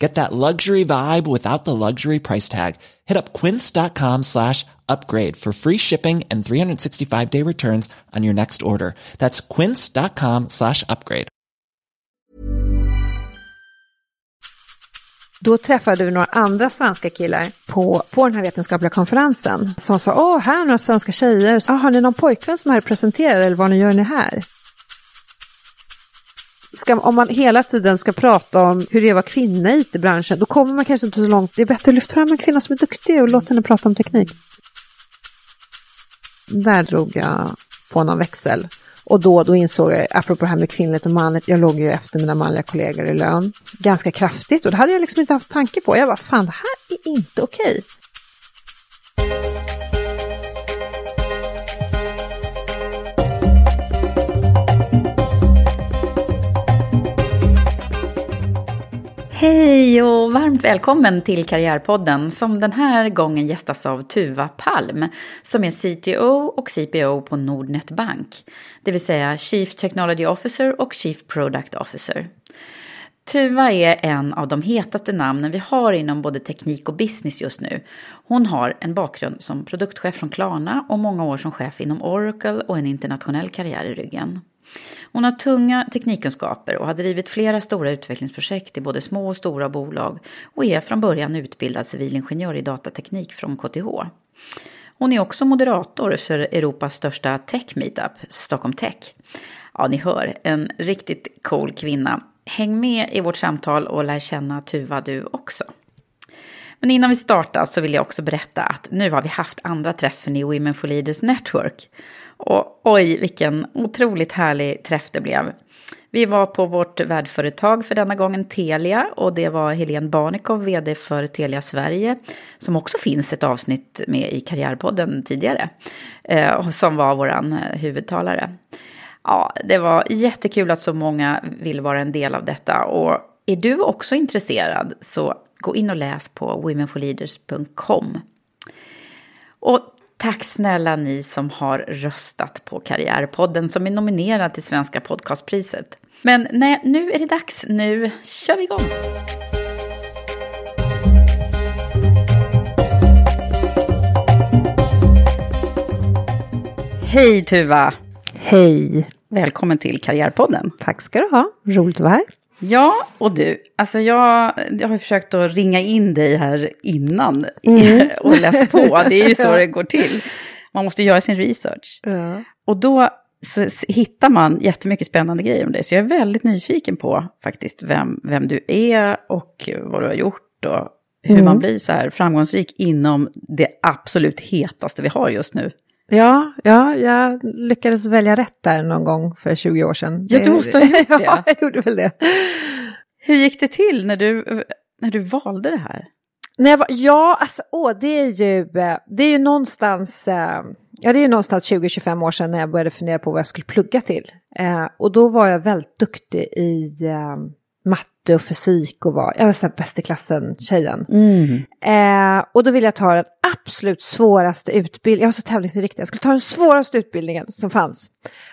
Get that luxury vibe without the luxury price tag. Hit up quince.com slash upgrade for free shipping and 365 day returns on your next order. That's quince.com slash upgrade. Då träffade vi några andra svenska killar på, på den här vetenskapliga konferensen som sa, åh, här är några svenska tjejer. Ah, har ni någon pojkvän som är här presenterar eller vad ni gör ni här? Ska, om man hela tiden ska prata om hur det är att vara kvinna i it-branschen, då kommer man kanske inte så långt. Det är bättre att lyfta fram en kvinna som är duktig och låta henne prata om teknik. Där drog jag på någon växel. Och då, då insåg jag, apropå det här med kvinnligt och manligt, jag låg ju efter mina manliga kollegor i lön ganska kraftigt och det hade jag liksom inte haft tanke på. Jag bara, fan det här är inte okej. Hej och varmt välkommen till Karriärpodden som den här gången gästas av Tuva Palm som är CTO och CPO på Nordnet Bank, det vill säga Chief Technology Officer och Chief Product Officer. Tuva är en av de hetaste namnen vi har inom både teknik och business just nu. Hon har en bakgrund som produktchef från Klarna och många år som chef inom Oracle och en internationell karriär i ryggen. Hon har tunga teknikkunskaper och har drivit flera stora utvecklingsprojekt i både små och stora bolag och är från början utbildad civilingenjör i datateknik från KTH. Hon är också moderator för Europas största tech meetup, Stockholm Tech. Ja, ni hör, en riktigt cool kvinna. Häng med i vårt samtal och lär känna Tuva du också. Men innan vi startar så vill jag också berätta att nu har vi haft andra träffen i Women for Leaders Network. Och oj, vilken otroligt härlig träff det blev. Vi var på vårt värdföretag för denna gången Telia och det var Helene Barnekow, vd för Telia Sverige, som också finns ett avsnitt med i Karriärpodden tidigare, eh, som var vår eh, huvudtalare. Ja, det var jättekul att så många vill vara en del av detta och är du också intresserad så gå in och läs på womenforleaders.com. Och Tack snälla ni som har röstat på Karriärpodden som är nominerad till Svenska podcastpriset. Men nej, nu är det dags. Nu kör vi igång! Hej Tuva! Hej! Välkommen till Karriärpodden. Tack ska du ha, roligt att vara här. Ja, och du, alltså jag, jag har försökt att ringa in dig här innan mm. och läst på. Det är ju så det går till. Man måste göra sin research. Ja. Och då så hittar man jättemycket spännande grejer om dig. Så jag är väldigt nyfiken på faktiskt vem, vem du är och vad du har gjort och hur mm. man blir så här framgångsrik inom det absolut hetaste vi har just nu. Ja, ja, jag lyckades välja rätt där någon gång för 20 år sedan. Ja, du måste ha gjort det. ja, jag gjorde väl det. Hur gick det till när du, när du valde det här? När jag var, ja, alltså, åh, det är ju, det är ju någonstans, ja det är ju någonstans 20-25 år sedan när jag började fundera på vad jag skulle plugga till. och då var jag väldigt duktig i matte och fysik och var, jag var så här bäst i klassen-tjejen. Mm. Eh, och då ville jag ta den absolut svåraste utbildningen, jag var så tävlingsinriktad, jag skulle ta den svåraste utbildningen som fanns.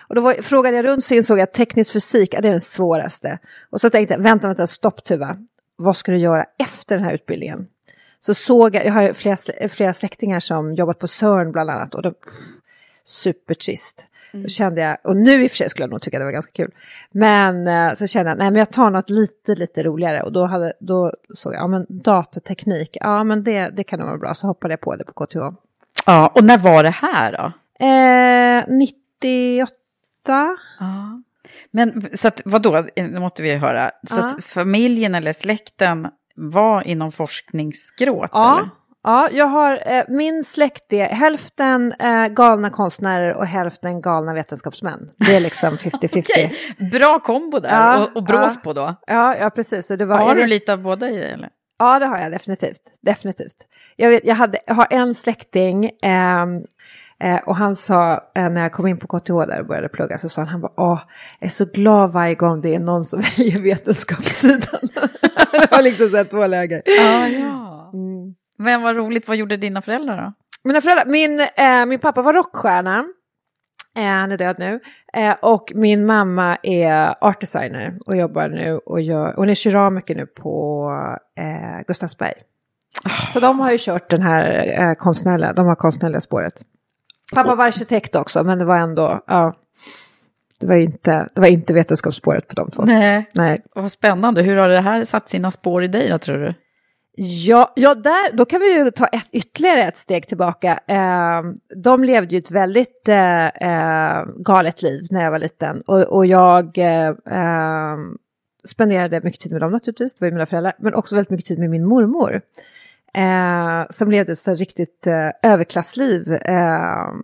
Och då var, frågade jag runt så insåg jag att teknisk fysik, ja, det är den svåraste. Och så tänkte jag, vänta, vänta, stopp Tuva, vad ska du göra efter den här utbildningen? Så såg jag, jag har flera, flera släktingar som jobbat på CERN bland annat och de, supertrist. Då kände jag, och nu i och för sig skulle jag nog tycka det var ganska kul. Men eh, så kände jag, nej men jag tar något lite, lite roligare. Och då, hade, då såg jag, ja men datateknik, ja men det, det kan nog vara bra. Så hoppade jag på det på KTH. Ja, och när var det här då? Eh, 98. Ja. Men så att, vadå, det måste vi höra. Så Ja. att familjen eller släkten var inom forskningsgråt? Ja, Eller? Ja jag har, eh, min släkt är hälften eh, galna konstnärer och hälften galna vetenskapsmän. Det är liksom 50-50. Okej, bra kombo där Ja, och, och brås ja. på då. Ja, ja, precis. Och det var, Har du vet- lite av båda i dig eller? Ja, det har jag definitivt. definitivt. Jag, vet, jag, hade, jag har en släkting ehm, eh, och han sa, eh, när jag kom in på KTH där och började plugga, så sa han, han bara, åh, jag är så glad varje gång det är någon som väljer vetenskapssidan. det var liksom så här två läger. Ja, ja. Mm. Men vad roligt, vad gjorde dina föräldrar då? Mina föräldrar, min, eh, min pappa var rockstjärna. Eh, han är död nu. Eh, och min mamma är art designer och jobbar nu och gör, hon är keramiker nu på eh, Gustavsberg. Så de har ju kört den här eh, konstnärliga, de har konstnärliga spåret. Pappa var arkitekt också, men det var ändå, ja. Det var inte, det var inte vetenskapsspåret på de två. Nej. Nej. Vad spännande, hur har det här satt sina spår i dig då tror du? Ja, ja där, då kan vi ju ta ett, ytterligare ett steg tillbaka. Eh, de levde ju ett väldigt eh, eh, galet liv när jag var liten. Och, och jag eh, ehm, spenderade mycket tid med dem naturligtvis, det var ju mina föräldrar. Men också väldigt mycket tid med min mormor. Eh, som levde ett riktigt eh, överklassliv. Ehm,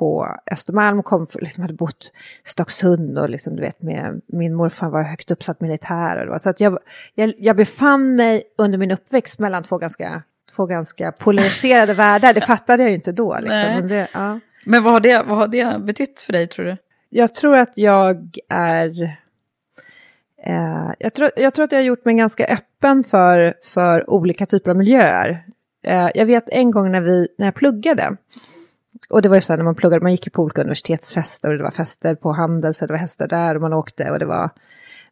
på Östermalm och kom, liksom hade bott i Stocksund och liksom, du vet, med, min morfar var högt uppsatt militär. Och så att jag, jag, jag befann mig under min uppväxt mellan två ganska, två ganska polariserade världar. Det fattade jag ju inte då. Liksom. Men det, ja. Men vad har, det, vad har det betytt för dig tror du? Jag tror att jag är... Eh, jag, tror, jag tror att jag har gjort mig ganska öppen för, för olika typer av miljöer. Eh, jag vet en gång när, vi, när jag pluggade, och det var ju så här när man pluggade, man gick ju på olika universitetsfester och det var fester på Handels och det var hästar där och man åkte och det var...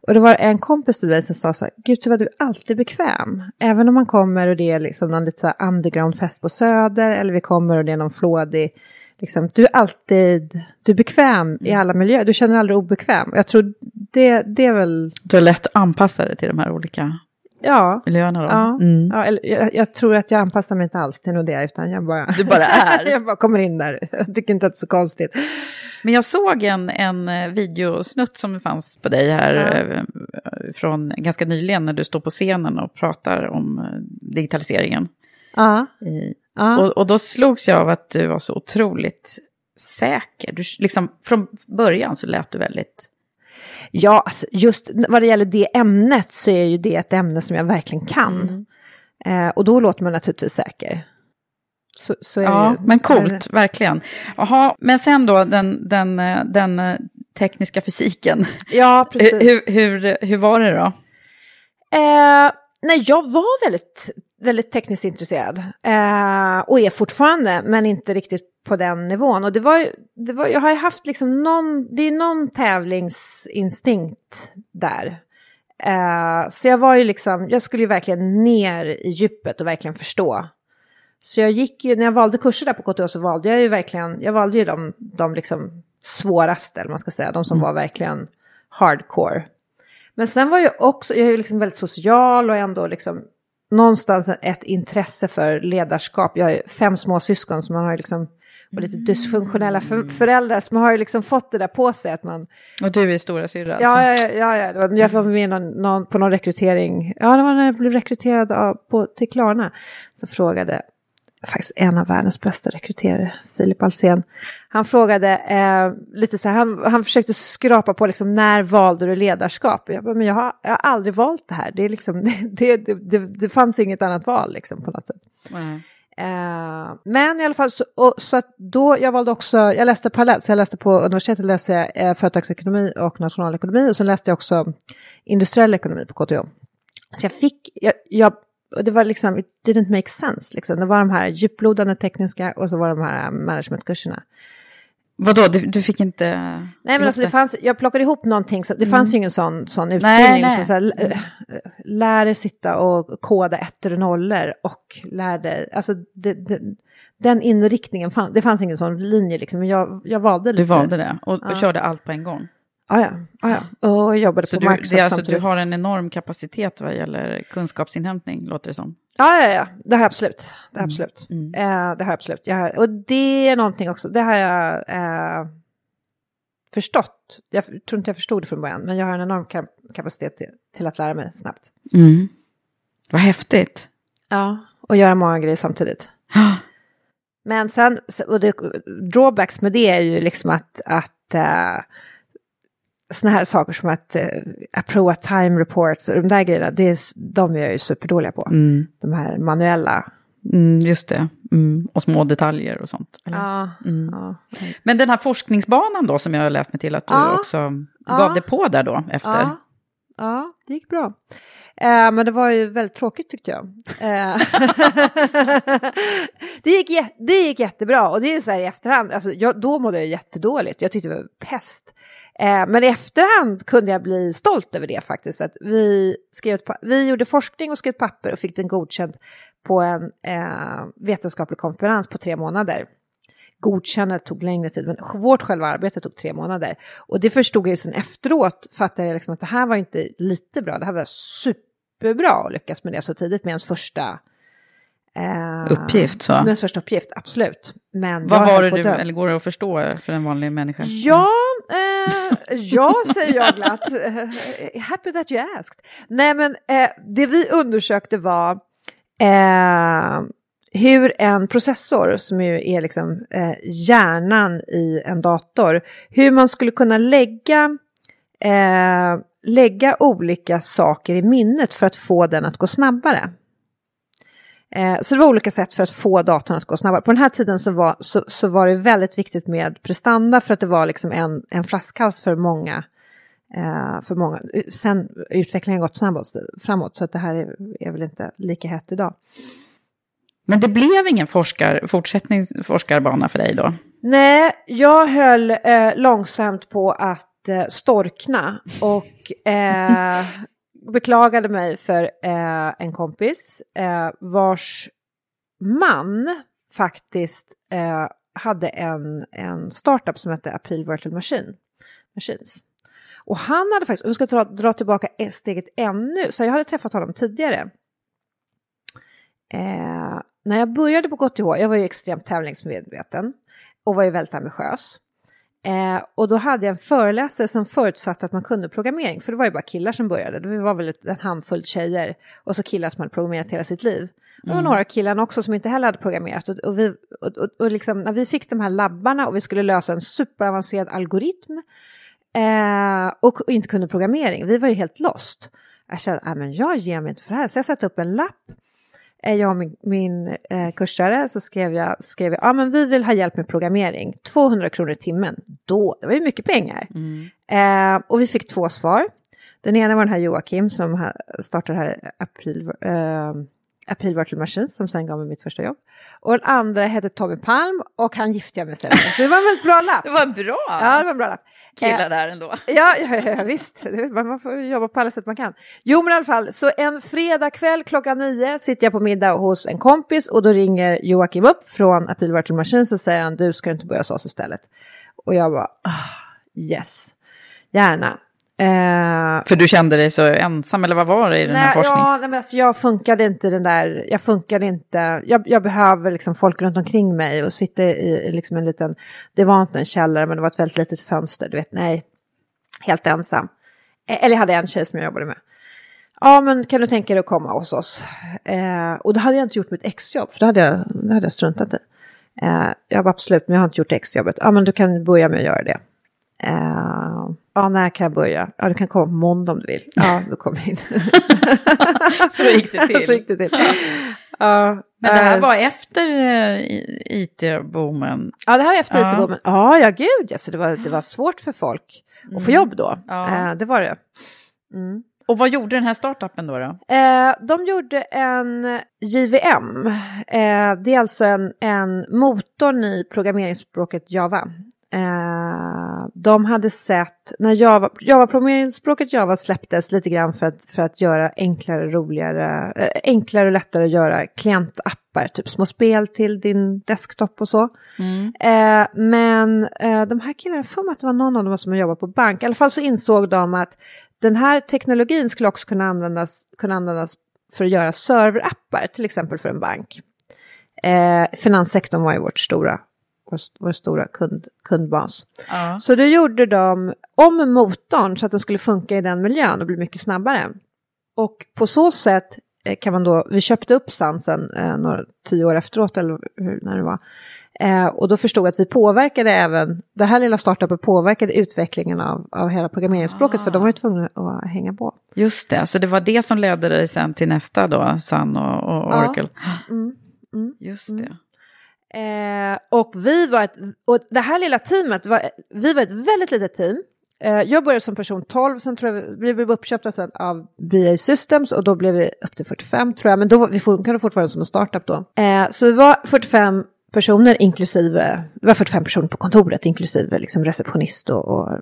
Och det var en kompis till mig som sa så här, gud så var du alltid bekväm. Även om man kommer och det är liksom någon lite så här undergroundfest på Söder eller vi kommer och det är någon flådig Liksom, du är alltid du är bekväm i alla miljöer, du känner dig aldrig obekväm. Jag tror det, det är väl, Du är lätt att anpassa dig till de här olika ja. miljöerna då? Ja, Mm. ja eller, jag, jag tror att jag anpassar mig inte alls till något det, utan jag bara... Du bara är. jag bara kommer in där. Jag tycker inte att det är så konstigt. Men jag såg en, en eh, videosnutt som fanns på dig här Ja. eh, från ganska nyligen när du står på scenen och pratar om eh, digitaliseringen. Ja, I, ja. och, och då slogs jag av att du var så otroligt säker. Du, liksom, från början så lät du väldigt... ja alltså, just vad det gäller det ämnet så är ju det ett ämne som jag verkligen kan. Mm. Eh, och då låter man naturligtvis säker. Så, så det Ja, ju. men coolt, verkligen. Jaha, men sen då den, den, eh, den eh, tekniska fysiken. Ja, precis. Hur, hur, hur var det då? Eh, nej, jag var väldigt, väldigt tekniskt intresserad. Eh, och är fortfarande, men inte riktigt på den nivån. Och det var, det var jag har ju haft liksom någon, det är någon tävlingsinstinkt där. Eh, så jag var ju liksom, jag skulle ju verkligen ner i djupet och verkligen förstå. Så jag gick ju, när jag valde kurser där på KTH så valde jag ju verkligen, jag valde ju de, de liksom svåraste, eller man ska säga, de som var verkligen hardcore. Men sen var jag också, jag är ju liksom väldigt social och ändå liksom någonstans ett intresse för ledarskap. Jag har fem små syskon så man har ju liksom, och lite dysfunktionella för, föräldrar så man har ju liksom fått det där på sig att man, Och du är stora syrra alltså? ja, ja, ja, ja, jag var med någon, någon, på någon rekrytering, ja det var när jag blev rekryterad av, på, till Klarna, så frågade faktiskt en av världens bästa rekryterare, Filip Alsen. Han frågade eh, lite så här, han, han försökte skrapa på liksom, när valde du ledarskap? Jag bara, men jag har, jag har aldrig valt det här, det, är liksom, det, det, det, det fanns inget annat val liksom, på något sätt. Nej. Eh, men i alla fall så, och, så då, jag valde också, jag läste parallellt, så jag läste på universitetet läste jag eh, företagsekonomi och nationalekonomi och så läste jag också industriell ekonomi på KTH. Så jag fick, jag, jag och det var liksom, it didn't make sense liksom. Det var de här djuplodande tekniska och så var de här managementkurserna. Vadå, du, du fick inte... Nej men alltså det fanns, jag plockade ihop någonting, så, det mm. fanns ju ingen sån, sån utbildning. Nej, nej. Som så här, mm. lär dig sitta och koda ettor och nollor och lär dig, alltså det, det, den inriktningen, fann, det fanns ingen sån linje liksom, men jag, jag valde lite. Du valde det och, och ja. körde allt på en gång? Ah, ja, ah, ja, och jobbade så på du, Microsoft det, alltså, Du har en enorm kapacitet vad gäller kunskapsinhämtning, låter det som. Ja, ja, ja, det har jag absolut. Det har mm. absolut. Mm. Eh, det har jag absolut. Jag har, och det är någonting också, det har jag eh, förstått. Jag tror inte jag förstod det från början, men jag har en enorm kapacitet till, till att lära mig snabbt. Mm. Vad häftigt. Ja, och göra många grejer samtidigt. men sen, och det, drawbacks med det är ju liksom att, att eh, sådana här saker som att uh, approva time reports och de där grejerna, det är, de är jag ju superdåliga på. Mm. De här manuella. Mm, just det, mm. och små detaljer och sånt. Ja, mm. ja, Men den här forskningsbanan då som jag har läst mig till att du ja, också gav dig på där då efter. Ja, det gick bra. Eh, men det var ju väldigt tråkigt tyckte jag. Eh, det, gick, det gick jättebra och det är så här i efterhand, alltså, jag, då mådde jag jättedåligt, jag tyckte det var pest. Eh, men i efterhand kunde jag bli stolt över det faktiskt. Att vi, skrev ett, vi gjorde forskning och skrev ett papper och fick den godkänd på en eh, vetenskaplig konferens på tre månader. Godkännandet tog längre tid, men vårt själva arbete tog tre månader. Och det förstod jag ju sen efteråt, fattade jag liksom att det här var inte lite bra, det här var superbra att lyckas med det så tidigt med ens första Eh, uppgift så? Min första uppgift, absolut. Men Vad var det du, eller går det att förstå för en vanlig människa? Ja, eh, ja säger jag glatt. Happy that you asked. Nej men eh, det vi undersökte var eh, hur en processor, som ju är liksom eh, hjärnan i en dator, hur man skulle kunna lägga eh, lägga olika saker i minnet för att få den att gå snabbare. Eh, så det var olika sätt för att få datorn att gå snabbare. På den här tiden så var, så, så var det väldigt viktigt med prestanda för att det var liksom en, en flaskhals för många. Eh, för många. Sen utvecklingen har gått snabbast framåt så att det här är, är väl inte lika hett idag. Men det blev ingen forskar, fortsättning, forskarbana för dig då? Nej, jag höll eh, långsamt på att eh, storkna och eh, beklagade mig för eh, en kompis eh, vars man faktiskt eh, hade en, en startup som hette April Virtual Machine, Machines. Och han hade faktiskt, om vi ska dra, dra tillbaka steget ännu, så jag hade träffat honom tidigare. Eh, när jag började på KTH, jag var ju extremt tävlingsmedveten och var ju väldigt ambitiös. Eh, och då hade jag en föreläsare som förutsatte att man kunde programmering, för det var ju bara killar som började. Det var väl en handfull tjejer och så killar som hade programmerat hela sitt liv. Mm. några killar också som inte heller hade programmerat. Och, och, vi, och, och, och liksom, när vi fick de här labbarna och vi skulle lösa en superavancerad algoritm eh, och inte kunde programmering, vi var ju helt lost. Jag kände, att jag ger mig inte för det här. Så jag satte upp en lapp jag och min, min eh, kursare så skrev jag, skrev jag, ja men vi vill ha hjälp med programmering, 200 kronor i timmen, då, det var ju mycket pengar. Mm. Eh, och vi fick två svar. Den ena var den här Joakim som startade här april, eh, Appeal Virtual Machines som sen gav mig mitt första jobb. Och den andra hette Tommy Palm och han gifte jag mig sen Så det var en väldigt bra lapp. Det var bra. Ja, det var en bra lapp. Killar eh, där ändå. Ja, ja, ja, visst. Man får jobba på alla sätt man kan. Jo, men i alla fall, så en fredag kväll klockan nio sitter jag på middag hos en kompis och då ringer Joakim upp från Appeal Virtual Machines och säger han, du ska inte börja hos oss istället. Och jag bara, oh, yes, gärna. Eh, För du kände dig så ensam eller vad var det i den nej, här forskningen? Ja, nej, men alltså, jag funkade inte den där, jag funkade inte, jag, jag behöver liksom folk runt omkring mig och sitta i liksom en liten, det var inte en källare men det var ett väldigt litet fönster, du vet, nej, helt ensam. Eh, eller jag hade en tjej som jag jobbade med. Ja, men kan du tänka dig att komma hos oss? Eh, och då hade jag inte gjort mitt exjobb, för det hade jag, det hade jag struntat i. Eh, jag var absolut, men jag har inte gjort exjobbet. Ja, men du kan börja med att göra det. Uh, ja, när kan jag börja? Ja, du kan komma på måndag om du vill. Ja, då kommer jag in. Så gick det till. Så gick det till. Ja, Men det här eh, var efter eh, IT-boomen. Ja, det här var efter Ja. IT-boomen. Ja, ja gud, ja, så det var, det var svårt för folk att få jobb då. Mm. Ja. Eh, det var det. Mm. Och vad gjorde den här startupen då? då? Eh, de gjorde en JVM. Eh, det är alltså en, en motorn i programmeringsspråket Java. Eh, de hade sett, när Java, Java-programmeringsspråket Java släpptes lite grann för att, för att göra enklare, roligare, eh, enklare och lättare att göra klientappar, typ små spel till din desktop och så. Eh, men eh, de här killarna, för mig att det var någon av dem som jobbat på bank, i alla fall så insåg de att den här teknologin skulle också kunna användas, kunna användas för att göra serverappar, till exempel för en bank. Eh, finanssektorn var ju vårt stora, vår, vår stora kund, kundbas. Ja. Så då gjorde de om motorn så att den skulle funka i den miljön och bli mycket snabbare. Och på så sätt eh, kan man då, vi köpte upp Sansen eh, några, tio år efteråt eller hur, när det var. Eh, och då förstod jag att vi påverkade även, det här lilla startupen påverkade utvecklingen av, av hela programmeringsspråket för de var ju tvungna att hänga på. Just det, så det var det som ledde dig sen till nästa då, Sun och, och Ja. Oracle. Mm, mm. Just det. Eh, och vi var ett, och det här lilla teamet, var, vi var ett väldigt litet team. Eh, jag började som person 12, sen tror jag vi, vi blev uppköpta sen av BA Systems och då blev vi upp till 45 tror jag, men då var vi funkade fortfarande som en startup då. Eh, så vi var 45 personer inklusive, det var 45 personer på kontoret inklusive liksom receptionist och, och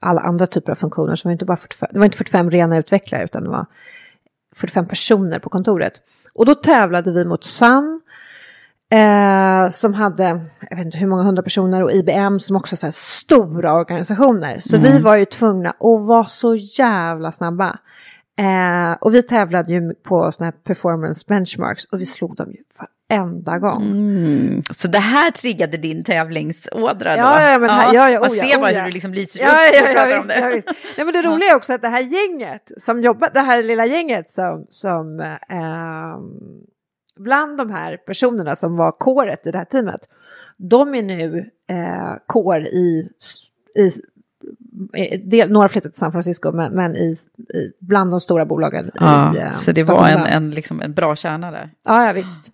alla andra typer av funktioner. Så det var inte bara 45, det var inte 45 rena utvecklare utan det var 45 personer på kontoret. Och då tävlade vi mot Sun, Eh, som hade, jag vet inte hur många hundra personer och IBM som också så stora organisationer. Så vi var ju tvungna att vara så jävla snabba. Eh, och vi tävlade ju på sådana här performance benchmarks och vi slog dem ju varenda gång. Mm. Så det här triggade din tävlingsådra då? Ja, ja, men här- ja, ja, Man oh ja, ser oh bara ja. hur du liksom lyser Ja, upp ja, ja, om visst, ja, visst. Nej, men det roliga är också att det här gänget som jobbar, det här lilla gänget som, som ehm, bland de här personerna som var kåret i det här teamet, de är nu eh, kår i, i del, några flyttat till San Francisco, men, men i, i, bland de stora bolagen Ja, i eh, så det var en, en, liksom, en bra kärna där. Ja, ja visst.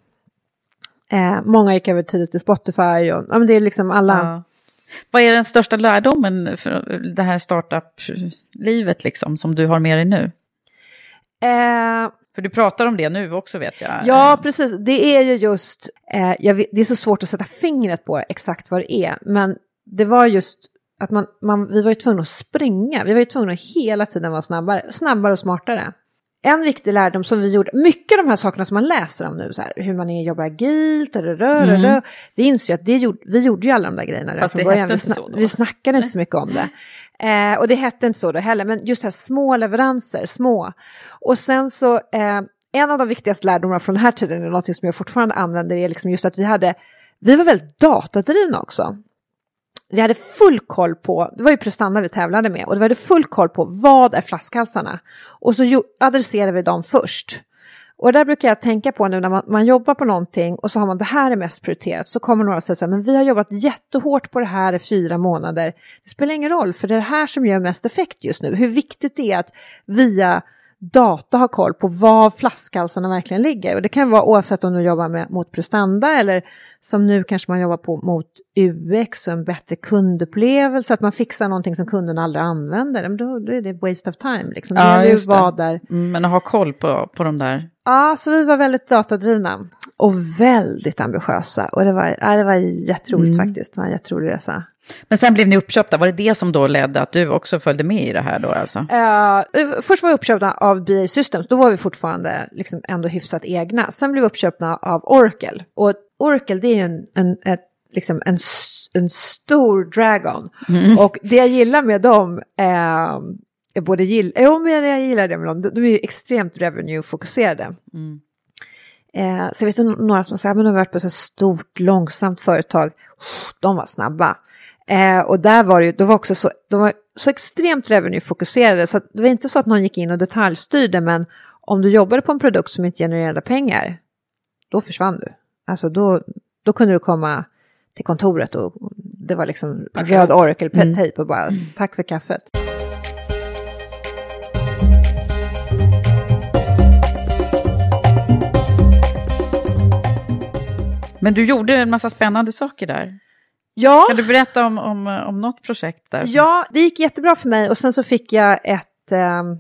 Eh, många gick över tidigt till Spotify och ja, men det är liksom alla. Ja. Vad är den största lärdomen för det här startup-livet liksom, som du har med dig nu? Eh, För du pratar om det nu också vet jag. Ja, precis. Det är ju just, eh, jag det är så svårt att sätta fingret på exakt vad det är, men det var just att man, man, vi var ju tvungna att springa, vi var ju tvungna att hela tiden vara snabbare, snabbare och smartare. En viktig lärdom som vi gjorde, mycket av de här sakerna som man läser om nu, så här, hur man är, jobbar agilt, rö, rö, rö, rö, vi inser ju att det gjorde, vi gjorde ju alla de där grejerna redan Fast från det början. Vi, sna- vi snackade inte så mycket om det. Eh, och det hette inte så då heller, men just det här små leveranser, små. Och sen så, eh, en av de viktigaste lärdomarna från den här tiden är något som jag fortfarande använder, är liksom just att vi hade, vi var väldigt datadrivna också. Vi hade full koll på, det var ju prestanda vi tävlade med, och vi hade full koll på vad är flaskhalsarna. Och så adresserade vi dem först. Och där brukar jag tänka på nu när man, man jobbar på någonting och så har man det här är mest prioriterat så kommer några och säger så här, men vi har jobbat jättehårt på det här i fyra månader. Det spelar ingen roll för det är det här som gör mest effekt just nu. Hur viktigt det är att via data ha koll på var flaskhalsarna verkligen ligger. Och det kan vara oavsett om du jobbar med, mot prestanda eller som nu kanske man jobbar på mot UX och en bättre kundupplevelse, att man fixar någonting som kunden aldrig använder. Men då, då är det waste of time. Liksom. Det Ja, ju just det. där. Mm, Men att ha koll på, på de där. Ja, så vi var väldigt datadrivna och väldigt ambitiösa. Och det var, ja, det var jätteroligt faktiskt. Det var en jätterolig resa. Men sen blev ni uppköpta, var det det som då ledde att du också följde med i det här då alltså? Eh, först var vi uppköpta av BA Systems, då var vi fortfarande liksom ändå hyfsat egna. Sen blev vi uppköpta av Oracle. Och Oracle det är ju en, en, ett, liksom en, en stor dragon. Och det jag gillar med dem eh, både gill, jo, men jag gillar det med dem, de, är ju extremt revenue-fokuserade. Eh, så jag vet några som säger, men de har varit på så stort, långsamt företag, de var snabba. Eh, och där var det ju, de var också så, de var så extremt revenue-fokuserade, så det var inte så att någon gick in och detaljstyrde, men om du jobbade på en produkt som inte genererade pengar, då försvann du. Alltså då, då kunde du komma till kontoret och det var liksom röd oracle pet tape och bara tack för kaffet. Men du gjorde en massa spännande saker där. Ja, Kan du berätta om, om, om något projekt där? ja, det gick jättebra för mig och sen så fick jag ett, ehm,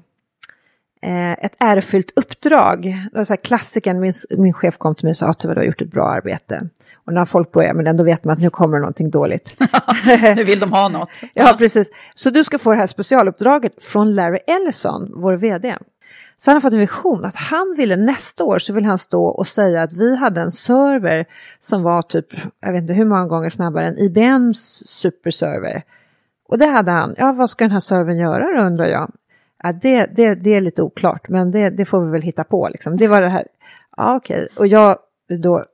eh, ett ärofyllt uppdrag. Det var så här klassiken, min, min chef kom till mig och sa att du har gjort ett bra arbete. Och när folk börjar med den då vet man att nu kommer någonting dåligt. nu vill de ha något. Ja, precis. Så du ska få det här specialuppdraget från Larry Ellison, vår vd. Så han har fått en vision att han ville nästa år så vill han stå och säga att vi hade en server som var typ, jag vet inte hur många gånger snabbare än IBMs superserver. Och det hade han, ja vad ska den här servern göra då undrar jag. Ja, det, det, det är lite oklart men det, det får vi väl hitta på liksom. Det var det här, ja okej. Och jag då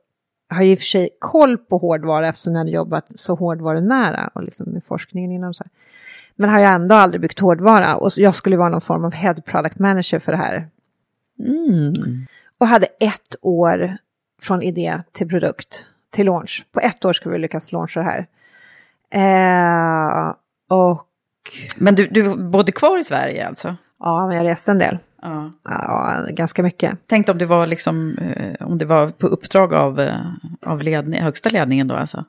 har ju i och för sig koll på hårdvara eftersom jag hade jobbat så hårdvarunära och liksom med forskningen inom så här. Men har jag ändå aldrig byggt hårdvara och jag skulle vara någon form av head product manager för det här. Mm. Och hade ett år från idé till produkt, till launch. På ett år skulle vi lyckas launcha det här. Eh, och Men du, du bodde kvar i Sverige alltså? ja, men jag reste en del. Ja. Ja, ganska mycket. Tänk om det var liksom, eh, om det var på uppdrag av, eh, av ledning, högsta ledningen då alltså?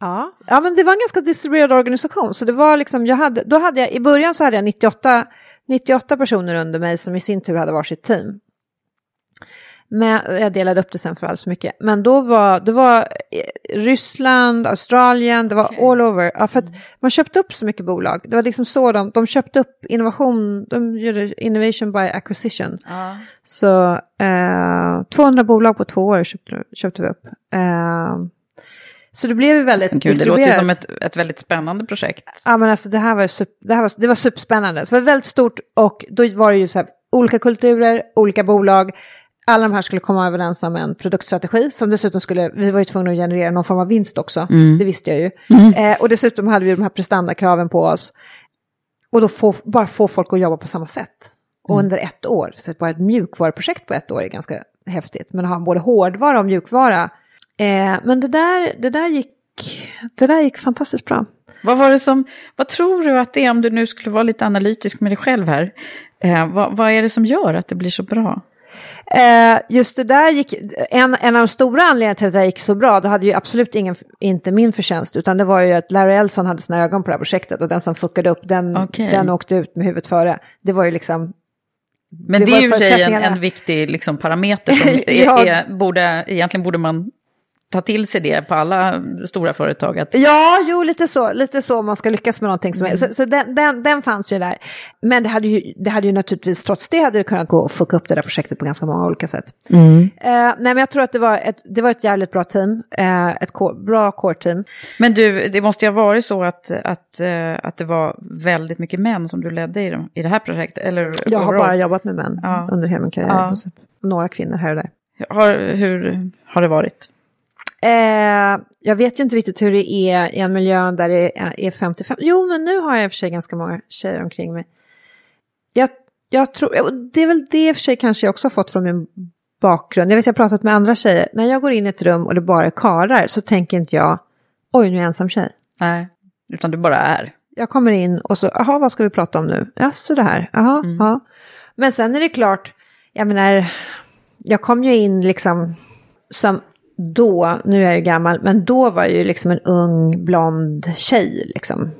Ja. ja, men det var en ganska distribuerad organisation. Så det var liksom, jag hade, då hade jag, i början så hade jag 98, 98 personer under mig som i sin tur hade varsitt team. Men jag delade upp det sen för alldeles mycket. Men då var, det var eh, Ryssland, Australien, det var Okej. all over. Ja, för att man köpte upp så mycket bolag. Det var liksom så de, de köpte upp innovation, de gjorde innovation by acquisition. Ja. Så eh, 200 bolag på två år köpte, köpte vi upp. Eh, så det blev ju väldigt Gud, det distribuerat. låter som ett, ett väldigt spännande projekt. Ja men alltså det här var, ju super, det här var, det var superspännande. Så det var väldigt stort och då var det ju så här olika kulturer, olika bolag. Alla de här skulle komma överens om en produktstrategi som dessutom skulle, vi var ju tvungna att generera någon form av vinst också, det visste jag ju. Eh, och dessutom hade vi de här prestandakraven på oss. Och då få, bara få folk att jobba på samma sätt. Och under ett år, så bara ett mjukvaruprojekt på ett år är ganska häftigt. Men att ha både hårdvara och mjukvara. Eh, men det där, det, där gick, det där gick fantastiskt bra. Vad var det som, vad tror du att det är om du nu skulle vara lite analytisk med dig själv här? Eh, vad, vad är det som gör att det blir så bra? Eh, just det där gick, en, en av de stora anledningarna till att det gick så bra, det hade ju absolut ingen, inte min förtjänst, utan det var ju att Larry Ellison hade sina ögon på det här projektet och den som fuckade upp, den, Okej. den åkte ut med huvudet före. Det var ju liksom, Men Det det, är ju i sig en, en viktig liksom, parameter som är, Ja. är, borde, egentligen borde man ta till sig det på alla stora företag. Att, ja, jo, lite så, lite så om man ska lyckas med någonting som är, så, så den, den, den fanns ju där. Men det hade ju, det hade ju naturligtvis, trots det hade det kunnat gå och fucka upp det där projektet på ganska många olika sätt. Eh, nej, men jag tror att det var ett, det var ett jävligt bra team, eh, ett bra core-team. Men du, det måste ju ha varit så att, att, eh, att det var väldigt mycket män som du ledde i, de, i det här projektet? Eller Jag har bara jobbat med män Ja. under hela min karriär. Ja. Några kvinnor här och där. Har, hur har det varit? Eh, jag vet ju inte riktigt hur det är i en miljö där det är är 55. Jo, men nu har jag i och för sig ganska många tjejer omkring mig. Jag, jag tror, det är väl det i och för sig kanske jag också har fått från min bakgrund. Jag vet jag har pratat med andra tjejer. När jag går in i ett rum och det bara är karlar så tänker inte jag, oj nu är jag ensam tjej. Nej, utan du bara är. Jag kommer in och så, jaha vad ska vi prata om nu? Ja, så det här, jaha, ja. Men sen är det klart, jag menar, jag kom ju in liksom som då, nu är jag ju gammal, men då var jag ju liksom en ung blond tjej liksom.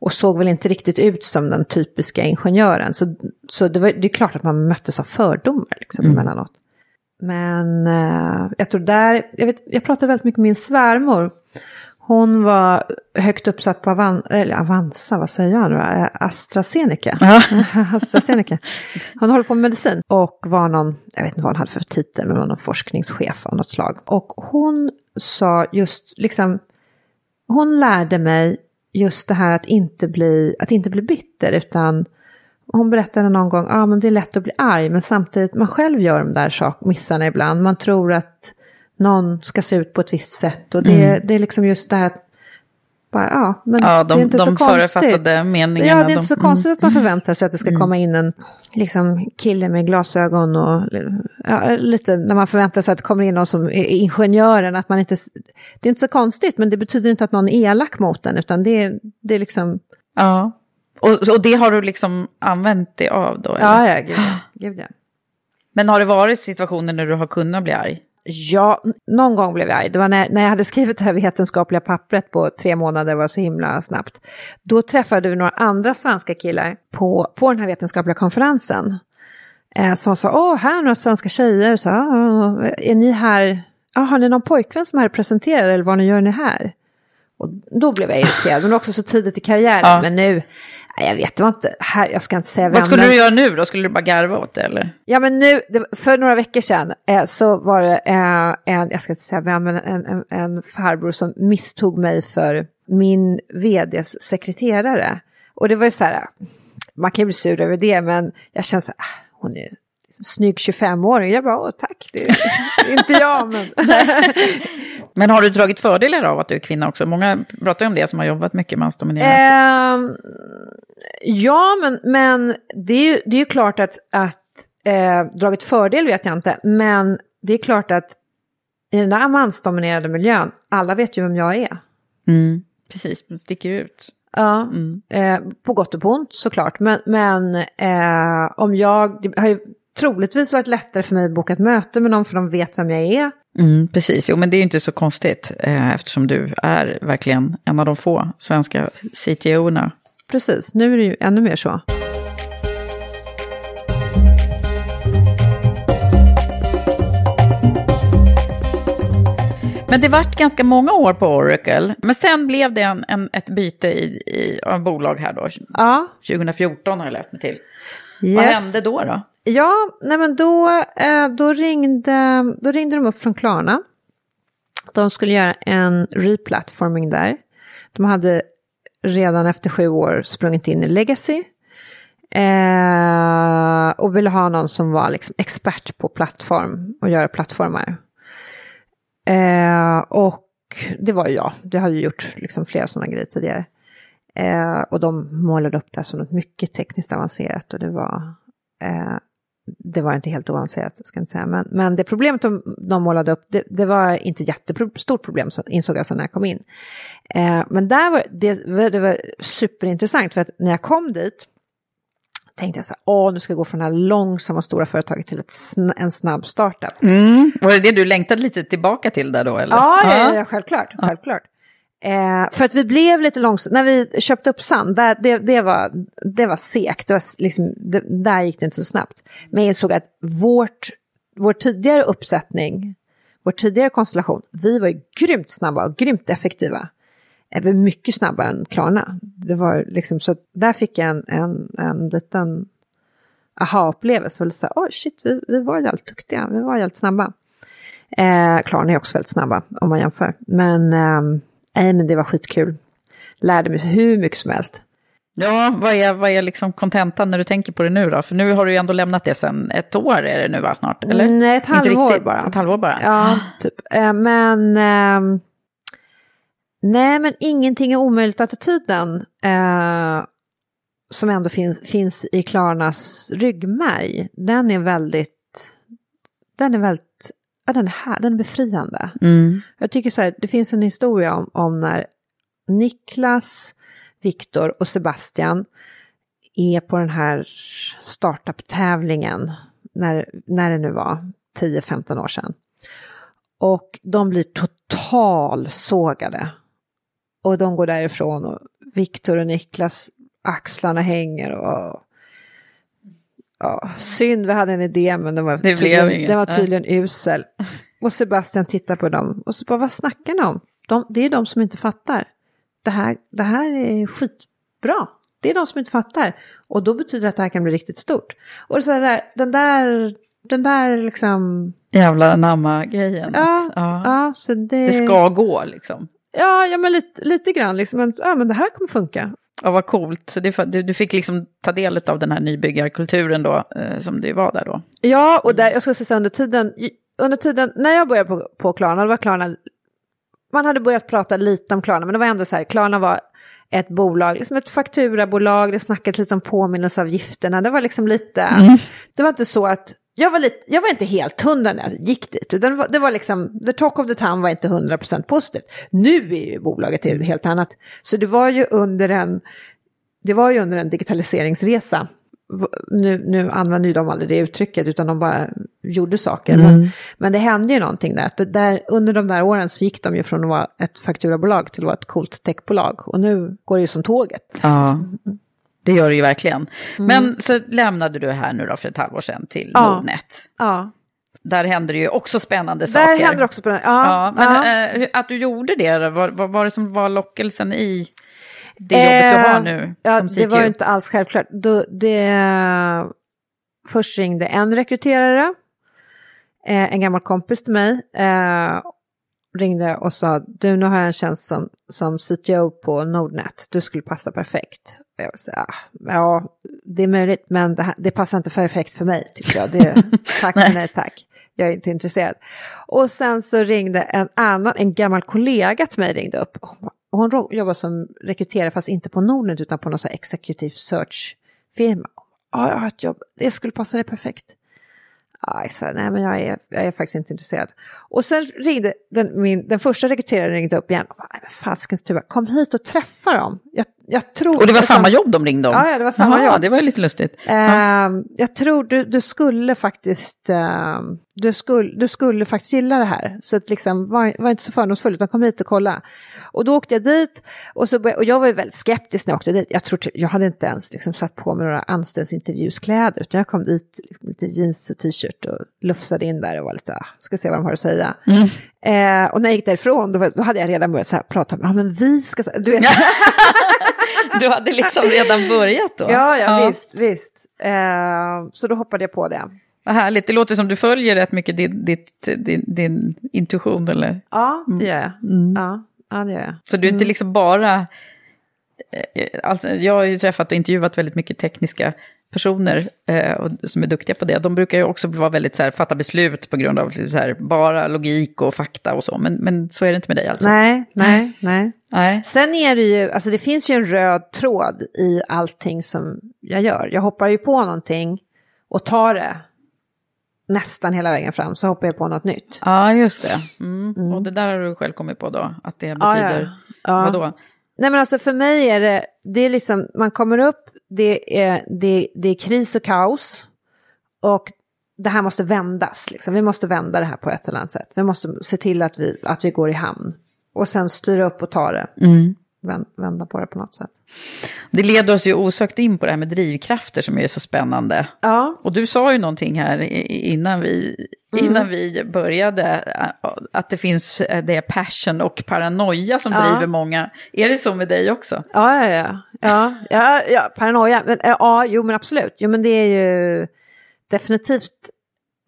Och såg väl inte riktigt ut som den typiska ingenjören. Så, så det, var, det är klart att man möttes av fördomar liksom emellanåt. Men eh, jag tror där, jag, vet, jag pratade väldigt mycket med min svärmor. Hon var högt uppsatt på Avan, eller Avanza, vad säger jag nu då? Eh, AstraZeneca. AstraZeneca. Hon håller på med medicin och var någon, jag vet inte vad hon hade för titel, men någon forskningschef av något slag. Och hon sa just, liksom, hon lärde mig just det här att inte bli, att inte bli bitter, utan hon berättade någon gång, ja ah, men det är lätt att bli arg, men samtidigt, man själv gör de där sak, missarna ibland. Man tror att någon ska se ut på ett visst sätt och det, det är liksom just det här att, bara, ja, men Ja, det är de, inte de så konstigt. förutfattade meningarna. Ja, det är de, inte så konstigt att man förväntar sig att det ska komma in en liksom, kille med glasögon och ja, lite när man förväntar sig att det kommer in någon som är ingenjören. Att man inte, det är inte så konstigt, men det betyder inte att någon är elak mot den, utan det det är liksom... Ja, och, och det har du liksom använt dig av då? eller? Ja, ja, gud, gud ja. Men har det varit situationer när du har kunnat bli arg? Ja, någon gång blev jag arg. Det var när, när jag hade skrivit det här vetenskapliga pappret på tre månader, var så himla snabbt. Då träffade vi några andra svenska killar på, på den här vetenskapliga konferensen. Eh, som sa, åh, här är några svenska tjejer, så, ah, är ni här, ah, har ni någon pojkvän som är här och presenterar eller vad ni gör ni här? Och då blev jag irriterad, men också så tidigt i karriären, ja. men nu, jag vet det var inte, här, jag ska inte säga vem. Vad skulle du göra nu då? Skulle du bara garva åt det eller? Ja men nu, för några veckor sedan eh, så var det eh, en, jag ska inte säga vem, men en, en, en farbror som misstog mig för min vds sekreterare. Och det var ju så här, man kan ju bli sur över det men jag känner så här, ah, hon är snygg 25-åring. Jag bara, åh tack, det är inte jag men. men har du dragit fördelar av att du är kvinna också? Många pratar ju om det som har jobbat mycket mansdominerat. Eh, ja, men, men det är ju det är ju klart att, att eh, dragit fördel vet jag inte, men det är klart att i den där mansdominerade miljön, alla vet ju vem jag är. Mm. Precis, du sticker ut. Ja, mm. eh, på gott och på ont såklart. Men, men eh, om jag, det har ju troligtvis varit lättare för mig att boka ett möte med någon för de vet vem jag är. Mm, precis, jo men det är ju inte så konstigt eh, eftersom du är verkligen en av de få svenska CTO-erna. Precis, nu är det ju ännu mer så. Men det vart ganska många år på Oracle. Men sen blev det en, en ett byte i, i, av bolag här då. Ja. 2014 har jag läst mig till. Yes. Vad hände då? då? Ja, nej men då, eh, då, ringde, då ringde de upp från Klarna. De skulle göra en replatforming där. De hade redan efter sju år sprungit in i legacy. Eh, och ville ha någon som var liksom expert på plattform och göra plattformar. Eh, och det var ju jag, det hade gjort liksom flera sådana grejer tidigare. Eh, och de målade upp det som något mycket tekniskt avancerat och det var, eh, det var inte helt oavancerat, ska jag inte säga. Men, men det problemet de, de målade upp, det, det var inte jättestort problem, så insåg jag sen när jag kom in. Eh, men där var det, det var superintressant, för att när jag kom dit, tänkte jag så här, åh, nu ska jag gå från det här långsamma stora företaget till ett sn en snabb startup. Mm. Var det det du längtade lite tillbaka till där då? Eller? Ja, ja, ja självklart. Ja. självklart. Eh, för att vi blev lite långsamma, när vi köpte upp Sand, där, det, det, var, det var segt, det var liksom, det, där gick det inte så snabbt. Men jag insåg att vårt, vår tidigare uppsättning, vår tidigare konstellation, vi var ju grymt snabba och grymt effektiva. Eh, vi var mycket snabbare än Klarna. Det var liksom, så där fick jag en, en, en liten aha-upplevelse. oh shit, vi, vi var jävligt duktiga, vi var jävligt snabba. Eh, Klarna är också väldigt snabba om man jämför. Men eh, Nej, men det var skitkul. Lärde mig hur mycket som helst. Ja, vad är, vad är liksom kontentan när du tänker på det nu då? För nu har du ju ändå lämnat det sen ett år är det nu va, snart? Eller? Nej, mm, ett halvår bara. Ett halvår bara? Ja, typ. Eh, men... Eh, nej, men ingenting är omöjligt attityden. Eh, som ändå finns, finns i Klarnas ryggmärg. Den är väldigt... Den är väldigt ja, den, här, den är befriande. Mm. Jag tycker så här, det finns en historia om, om när Niklas, Viktor och Sebastian är på den här startup-tävlingen, när, när det nu var, 10-15 år sedan. Och de blir totalsågade. Och de går därifrån och Viktor och Niklas, axlarna hänger och Ja, synd, vi hade en idé men den var, det tydligen, den var tydligen usel. Och Sebastian tittar på dem och så bara, vad snackar ni om? De, det är de som inte fattar. Det här, det här är skitbra. Det är de som inte fattar. Och då betyder det att det här kan bli riktigt stort. Och så där, den där, den där liksom... Jävla anamma-grejen. Ja, ja. ja så det... det ska gå liksom. Ja, ja men lite, lite grann liksom. Ja, men det här kommer funka. Ja, vad coolt. Så det, du, du fick liksom ta del av den här nybyggarkulturen då, eh, som det var där då? Ja, och där, jag ska säga under tiden, under tiden, när jag började på, på Klarna, var Klarna, man hade börjat prata lite om Klarna, men det var ändå så här, Klarna var ett bolag, liksom ett fakturabolag, det snackades lite om påminnelseavgifterna, det var liksom lite, mm. det var inte så att jag var, lite, jag var inte helt hundra när jag gick dit. Det, var, det var liksom, the talk of the town var inte hundra procent positivt. Nu är ju bolaget helt annat. Så det var ju under en, det var ju under en digitaliseringsresa. Nu, nu använder ju de aldrig det uttrycket utan de bara gjorde saker. Men, men det hände ju någonting där. Att där. Under de där åren så gick de ju från att vara ett fakturabolag till att vara ett coolt techbolag. Och nu går det ju som tåget. Ja, det gör det ju verkligen. Men så lämnade du här nu då för ett halvår sedan till Ja. Nordnet. Ja, Där händer det ju också spännande där saker. händer också den. Ja, Ja, men ja. eh, hur- att du gjorde det, vad, vad var det som var lockelsen i det jobbet du har nu Eh, Ja, som det var ju inte alls självklart. Då, det, först ringde en rekryterare, eh, en gammal kompis till mig, eh, ringde och sa du nu har jag en tjänst som, som CTO på Nordnet, du skulle passa perfekt. Och jag sa, "Ah, ja, det är möjligt, men det, det passar inte perfekt för mig, tycker jag. Det, tack men nej tack. Jag är inte intresserad. Och sen så ringde en annan, en gammal kollega till mig ringde upp. Och hon jobbar som rekryterare fast inte på Nordnet utan på någon sån här executive search-firma. Ja, jag har ett jobb, det skulle passa dig perfekt. Aj, jag sa, nej men jag är, jag är faktiskt inte intresserad. Och sen ringde den, min, den första rekryteraren ringde upp igen. Och bara, Nej men faskens tuva, kom hit och träffa dem. Jag, jag tror, Och det var samma jobb de ringde om? Ja, ja, det var samma Jaha, jobb. det var lite lustigt. Ehm, jag tror du, du skulle faktiskt, ehm, du, skulle, du skulle faktiskt gilla det här. Så att liksom, var, var inte så fördomsfull utan kom hit och kolla. Och då åkte jag dit och, så började, och jag var ju väldigt skeptisk när jag åkte dit. Jag, tror, jag hade inte ens liksom satt på mig några anställningsintervjuskläder utan jag kom dit liksom, lite jeans och t-shirt och lufsade in där och var lite, ah, ska se vad de har att säga. Eh, och när jag gick därifrån då, var- då hade jag redan börjat så här, prata om, ja men vi ska, du vet. Du hade liksom redan börjat då? ja, ja, visst, visst. Eh, så då hoppade jag på det. Vad härligt, det låter som du följer rätt mycket din, ditt, din, din intuition eller? Ja, det gör jag. Mm. Ja, ja, det gör jag. Så du är inte liksom bara... eh, Alltså, jag har ju träffat och intervjuat väldigt mycket tekniska personer eh, och, som är duktiga på det. De brukar ju också vara väldigt så här, fatta beslut på grund av så här, bara logik och fakta och så. Men, men så är det inte med dig alltså? Nej, nej, nej. Nej. Sen är det ju, alltså det finns ju en röd tråd i allting som jag gör. Jag hoppar ju på någonting och tar det nästan hela vägen fram, så hoppar jag på något nytt. Ja, just det. Mm. Och det där har du själv kommit på då? Att det Ja, betyder... ja. Ja. Vadå? Nej men alltså för mig är det, det är liksom, man kommer upp, det är, det, det är kris och kaos. Och det här måste vändas, liksom. vi måste vända det här på ett eller annat sätt. Vi måste se till att vi, att vi går i hamn. Och sen styra upp och ta det, Mm. Vän- vända på det på något sätt. Det leder oss ju osökt in på det här med drivkrafter som är så spännande. Ja, Och du sa ju någonting här innan vi, innan vi började, att det finns det passion och paranoia som Ja. driver många. Är det så med dig också? Ja, ja, ja. Ja, ja, ja paranoia. Men, ja, jo men absolut. Jo men det är ju definitivt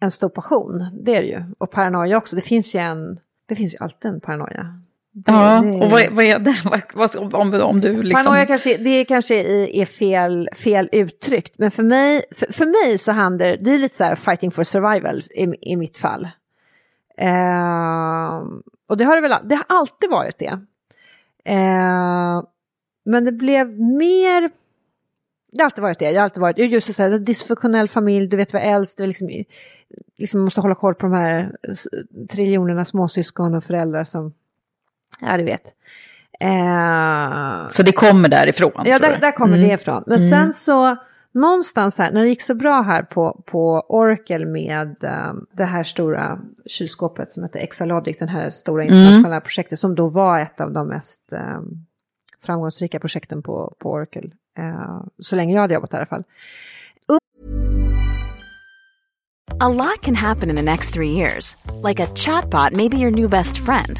en stor passion. Det är det ju. Och paranoia också. Det finns ju en, det finns ju alltid en paranoia. Det, Ja, det- och vad, är- vad är det? Vad, om, om du liksom... Paranoia kanske, det kanske är, fel, fel uttryckt. Men för mig, för, för mig så handlar det är lite så här fighting for survival i, i mitt fall. Ehm, och det har det väl det har alltid varit det. Ehm, men det blev mer, det har alltid varit det. Jag har alltid varit, just så här, dysfunktionell familj, du vet vad äldst, du liksom, liksom måste hålla koll på de här triljonerna småsyskon och föräldrar som, ja du vet. Ehm, Så det kommer därifrån? Ja, där, där kommer Mm. det ifrån. Men sen så, någonstans här, när det gick så bra här på, på Oracle med um, det här stora kylskåpet som heter Exalogic, den här stora internationella projektet, som då var ett av de mest um, framgångsrika projekten på, på Oracle, eh, så länge jag hade jobbat i alla fall. A lot can happen in the next three years. Like a chatbot may be your new best friend.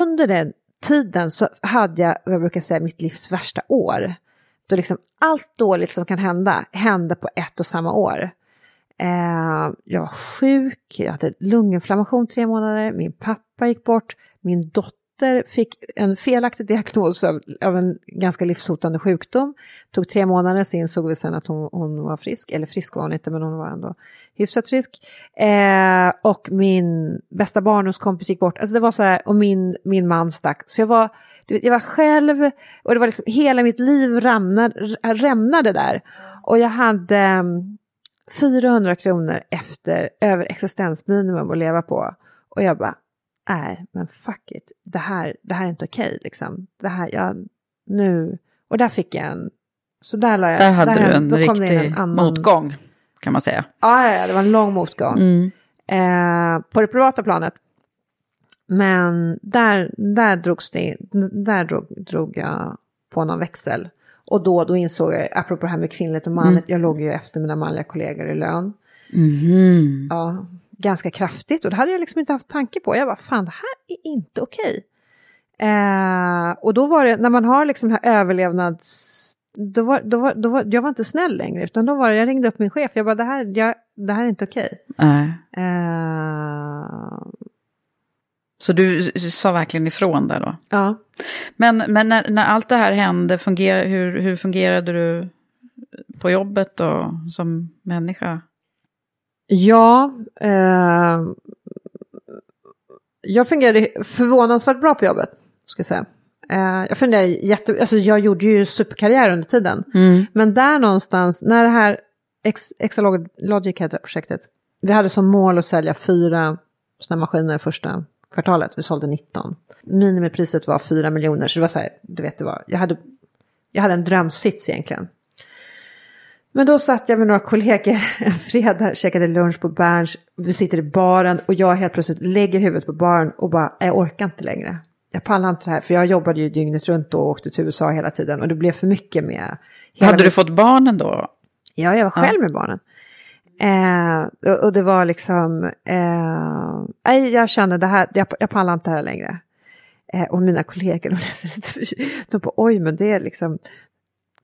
Under den tiden så hade jag, vad jag brukar säga, mitt livs värsta år. Då liksom allt dåligt som kan hända hände på ett och samma år. Eh, jag var sjuk, jag hade lunginflammation tre månader, min pappa gick bort, min dotter fick en felaktig diagnos av, av en ganska livshotande sjukdom. tog tre månader, så insåg vi sen att hon, hon var frisk, eller frisk var hon inte, men hon var ändå hyfsat frisk. Eh, och min bästa barndomskompis gick bort, alltså det var så här, och min, min man stack. Så jag var, du vet, jag var själv och det var liksom hela mitt liv rämnade, rämnade där. Och jag hade mm, eh, 400 kronor efter över existensminimum att leva på. Och jag bara, nej men fuck it, det här, det här är inte okej okay, liksom. Det här, jag, nu, och där fick jag en, så där la jag. Där hade där, du en riktig en annan, motgång kan man säga. Ja, ja, det var en lång motgång. Mm. Eh, på det privata planet men där, där, drogs det, där drog, drog jag på någon växel. Och då, då insåg jag, apropå det här med kvinnligt och manligt, mm. jag låg ju efter mina manliga kollegor i lön. Mm. Ja, ganska kraftigt och det hade jag liksom inte haft tanke på. Jag bara, fan det här är inte okej. Eh, och då var det, när man har liksom den här överlevnads... Då var, då var, då var, jag var inte snäll längre, utan då var det, jag ringde upp min chef, jag bara, det här, jag, det här är inte okej. Mm. Eh, så du sa verkligen ifrån där då? Ja. Men, men när, när allt det här hände, funger, hur, hur fungerade du på jobbet och som människa? Ja, eh, jag fungerade förvånansvärt bra på jobbet, ska jag säga. Eh, jag funderade jätte, alltså jag gjorde ju superkarriär under tiden. Mm. Men där någonstans, när det här Exalogic heter projektet, vi hade som mål att sälja fyra sådana maskiner första kvartalet. Vi sålde 19. Minimipriset var 4 miljoner, så det var så här, du vet, det var, jag hade, jag hade en drömsits egentligen. Men då satt jag med några kollegor en fredag, käkade lunch på Berns, vi sitter i baren och jag helt plötsligt lägger huvudet på baren och bara, jag orkar inte längre. Jag pallar inte det här, för jag jobbade ju dygnet runt och åkte till USA hela tiden och det blev för mycket med... Hade du fått barnen då? Ja, jag var själv ja. med barnen. Eh, och, det var liksom, eh, jag kände det här, jag, jag pallar inte det här längre. Eh, och mina kollegor, de, de bara, oj men det är liksom,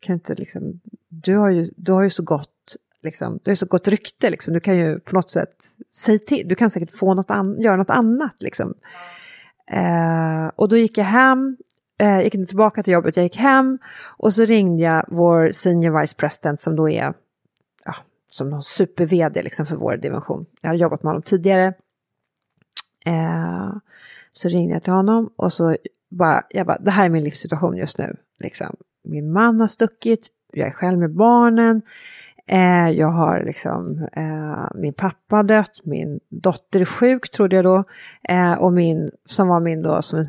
kan inte liksom, du har ju, du har ju så gott, liksom, du har så gott rykte liksom, du kan ju på något sätt, säg till, du kan säkert få något an, göra något annat liksom. Eh, och då gick jag hem, eh, gick inte tillbaka till jobbet, jag gick hem och så ringde jag vår senior vice president som då är som någon super-vd liksom för vår dimension. Jag hade jobbat med honom tidigare. Eh, så ringde jag till honom och så bara, jag bara, det här är min livssituation just nu. Liksom. Min man har stuckit, jag är själv med barnen. Eh, jag har liksom, eh, min pappa dött, min dotter är sjuk trodde jag då. Eh, och min, som var min då, som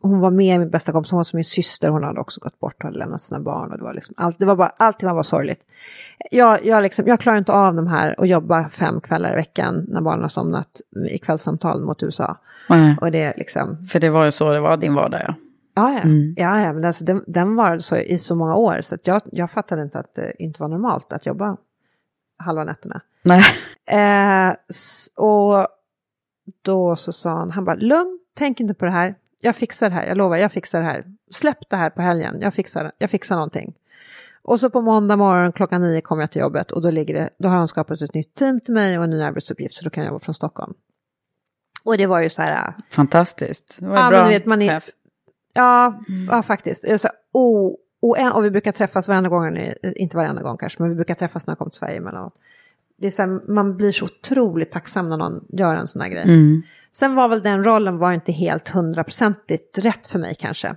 hon var med min bästa kompis, hon var som min syster, hon hade också gått bort och hade lämnat sina barn. Och det var liksom, allt, det var bara, allting var bara sorgligt. Jag, jag, liksom, jag klarar inte av de här och jobba fem kvällar i veckan när barnen har somnat i kvällssamtal mot USA. Nej. Och det liksom, För det var ju så det var din vardag ja. Ja, ja. Mm. ja, ja men alltså, den, den var så i så många år så jag, jag fattade inte att det inte var normalt att jobba halva nätterna. Nej. Eh, och då så sa han, han bara lugn, tänk inte på det här. Jag fixar det här, jag lovar, jag fixar det här. Släpp det här på helgen, jag fixar, jag fixar någonting. Och så på måndag morgon klockan nio kommer jag till jobbet och då, ligger det, då har han skapat ett nytt team till mig och en ny arbetsuppgift så då kan jag jobba från Stockholm. Och det var ju så här, Fantastiskt. Det var Ja, ja, men bra du vet, man är- chef. Ja, ja faktiskt. Sa, oh, och, en, och vi brukar träffas varenda gång, inte varenda gång kanske, men vi brukar träffas när jag kommer till Sverige emellanåt. Det är så här, man blir så otroligt tacksam när någon gör en sån här grej. Mm. Sen var väl den rollen var inte helt hundraprocentigt rätt för mig kanske.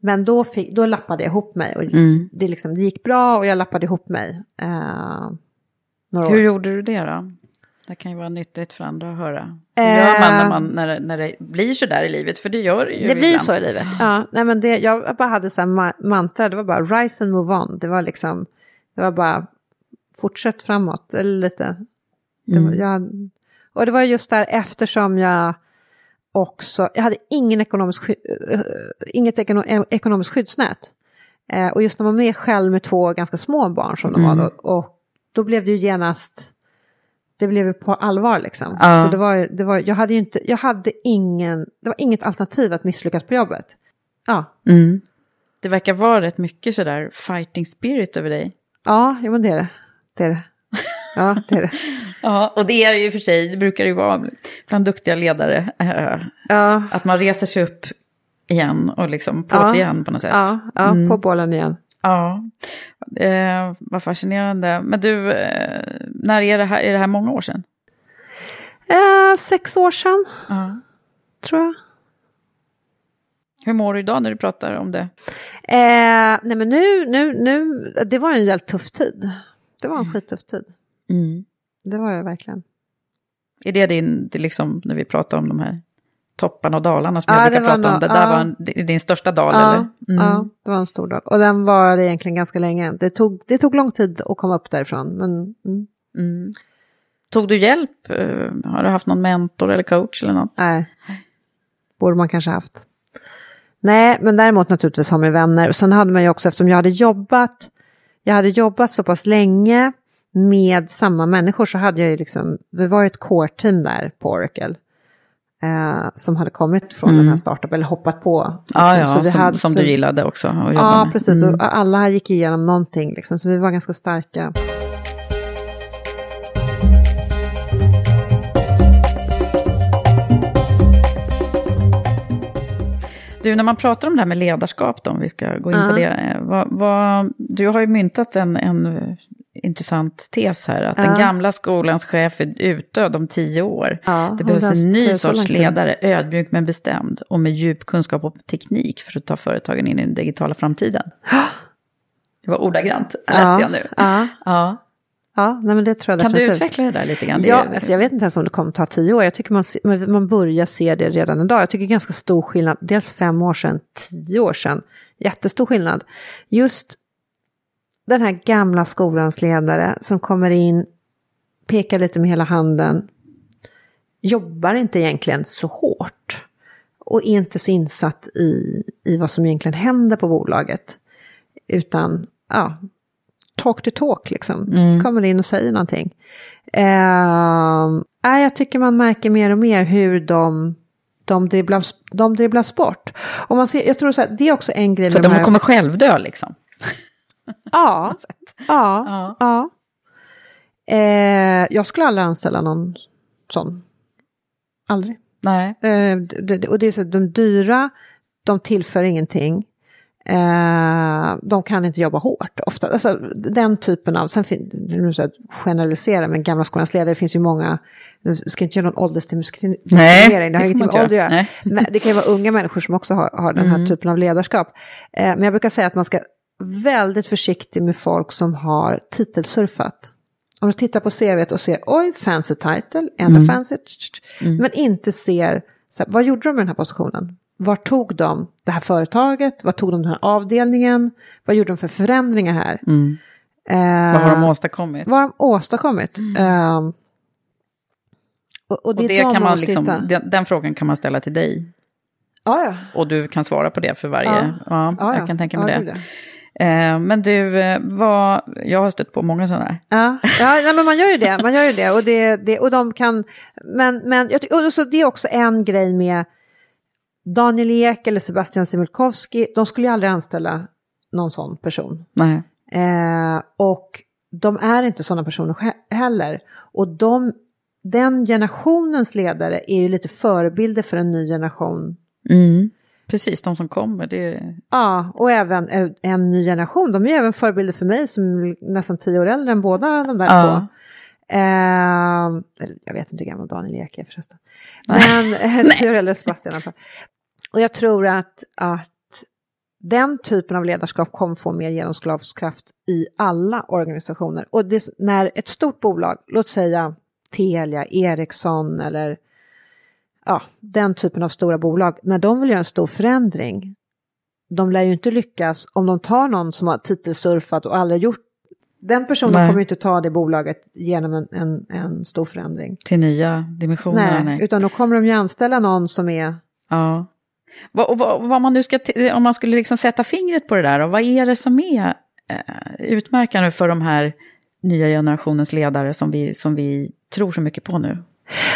Men då, fick, då lappade jag ihop mig och Mm. det, liksom, det gick bra och jag lappade ihop mig. Eh, några Hur år. gjorde du det då? Det kan ju vara nyttigt för andra att höra. Hur Eh. gör man när, man när, det- när det blir så där i livet? För det gör det ju Det blir ibland. så i livet. Ja, nej men det, jag bara hade så här ma- mantra, det var bara rise and move on. Det var liksom, det var bara fortsätt framåt, eller lite. Det var, Mm. jag, och det var just där eftersom jag också, jag hade ingen ekonomisk, eh, inget ekono, ekonomiskt skyddsnät. Eh, och just när man med själv med två ganska små barn som de Mm. var då, och då blev det ju genast, det blev på allvar liksom. Ja. Så det var, det var, jag hade ju inte, jag hade ingen, det var inget alternativ att misslyckas på jobbet. Ja, Mm. Det verkar vara rätt mycket sådär fighting spirit över dig. ja, jo, men det är det. Det är det. Ja, det är det. Ja, och det är det ju för sig, det brukar ju vara bland duktiga ledare. eh, Ja, att man reser sig upp igen och liksom på Ja. igen på något sätt. ja, ja Mm. på bollen igen. Ja, eh, vad fascinerande. Men du, eh, när är det här? Är det här många år sedan? Eh, sex år sedan, Ja. tror jag. Hur mår du idag när du pratar om det? Eh, nej men nu, nu, nu, det var en jävligt tuff tid. Det var en skittuff tid. Mm. Det var det verkligen. Är det din, det liksom när vi pratar om de här topparna och dalarna som Ja, jag brukar prata om? Det där ja. var en, din största dal Ja, eller? Mm. ja, det var en stor dag. Och den varade egentligen ganska länge. Det tog, det tog lång tid att komma upp därifrån. Men, mm, Mm. Tog du hjälp? Eh, Har du haft någon mentor eller coach eller något? nej, borde man kanske haft. Nej, men däremot naturligtvis har man vänner. Och sen hade man ju också, eftersom jag hade jobbat, jag hade jobbat så pass länge med samma människor så hade jag ju liksom, vi var ju ett core-team där på Oracle. Eh, som hade kommit från den här startup eller hoppat på. Liksom. ja, Så vi som, hade- som du gillade också att jobba Ja, med. precis. Mm. Och alla gick igenom någonting, liksom, så vi var ganska starka. Du, när man pratar om det här med ledarskap då, om vi ska gå in Ja. på det. eh, Vad, vad, du har ju myntat en, en intressant tes här, att den Ja. gamla skolans chef är utdöd om tio år. Ja, det behövs den- en ny sorts ledare, ödmjuk men bestämd och med djup kunskap och teknik för att ta företagen in i den digitala framtiden. Det var ordagrant, läste Ja, jag nu. Ja, Ja. ja nej, men det tror jag Kan du definitivt. utveckla det där lite grann? Ja, alltså jag vet inte ens om det kommer ta tio år. Jag tycker man- man börjar se det redan idag. Jag tycker ganska stor skillnad. Dels fem år sedan, tio år sedan. Jättestor skillnad. Just den här gamla skolans ledare som kommer in, pekar lite med hela handen, jobbar inte egentligen så hårt och är inte så insatt i, i vad som egentligen händer på bolaget. Utan, ja, talk to talk liksom. Kommer in och säger någonting. Eh, jag tycker man märker mer och mer hur de, de, dribblas, de dribblas bort. Och man ser, jag tror så här, det är också en grej Så de de här... kommer självdö liksom? Ja, ja, Ja. ja. Eh, jag skulle aldrig anställa någon sån. Aldrig. Nej. Eh, det, och det är så att de dyra, de tillför ingenting. Eh, de kan inte jobba hårt ofta. Alltså, den typen av, sen fin- nu så att generalisera, men gamla skolans ledare, det finns ju många, nu ska inte göra någon åldersdiskriminering, det har ingenting med ålder att göra. Men det kan ju vara unga människor som också har, har den här Mm. typen av ledarskap. Eh, men jag brukar säga att man ska väldigt försiktig med folk som har titelsurfat. Om du tittar på CVt och ser, oj, fancy title, ändå Mm. fancy, men inte ser, så här, vad gjorde de med den här positionen? Var tog de det här företaget? Vad tog de den här avdelningen? Vad gjorde de för förändringar här? Mm. Eh, Vad har de åstadkommit? vad har de åstadkommit? Eh, och, och det, och det kan man liksom, den, den frågan kan man ställa till dig. Ja, ja. Och du kan svara på det för varje. Ja. Ja, ja. jag kan tänka mig det. Eh, men du, eh, vad, jag har stött på många sådana här. Ja, ja nej, men man gör ju det. Man gör ju det. Och, det, det, och de kan... Men, men och så det är också en grej med Daniel Ek eller Sebastian Simulkowski. De skulle ju aldrig anställa någon sån person. Nej. Eh, och de är inte sådana personer heller. Och de, den generationens ledare är ju lite förebilder för en ny generation. Mm. Precis, de som kommer. Det, Ja, och även eh, en ny generation. De är ju även förebilder för mig som är nästan tio år äldre än båda de där Ja. två. Eh, jag vet inte hur gammal Daniel Ek är förresten. Men eh, tio år äldre Sebastian i alla fall. Och jag tror att, att den typen av ledarskap kommer få mer genomslagskraft i alla organisationer. Och det, när ett stort bolag, låt säga Telia, Ericsson eller ja, den typen av stora bolag, när de vill göra en stor förändring, de lär ju inte lyckas om de tar någon som har titelsurfat och aldrig gjort den personen Nej. kommer inte ta det bolaget genom en, en, en stor förändring. till nya dimensioner. Nej, Nej. utan då kommer de ju anställa någon som är Ja. Vad, vad, vad man nu ska, om man skulle liksom sätta fingret på det där, och vad är det som är eh, utmärkande för de här nya generationens ledare som vi, som vi tror så mycket på nu?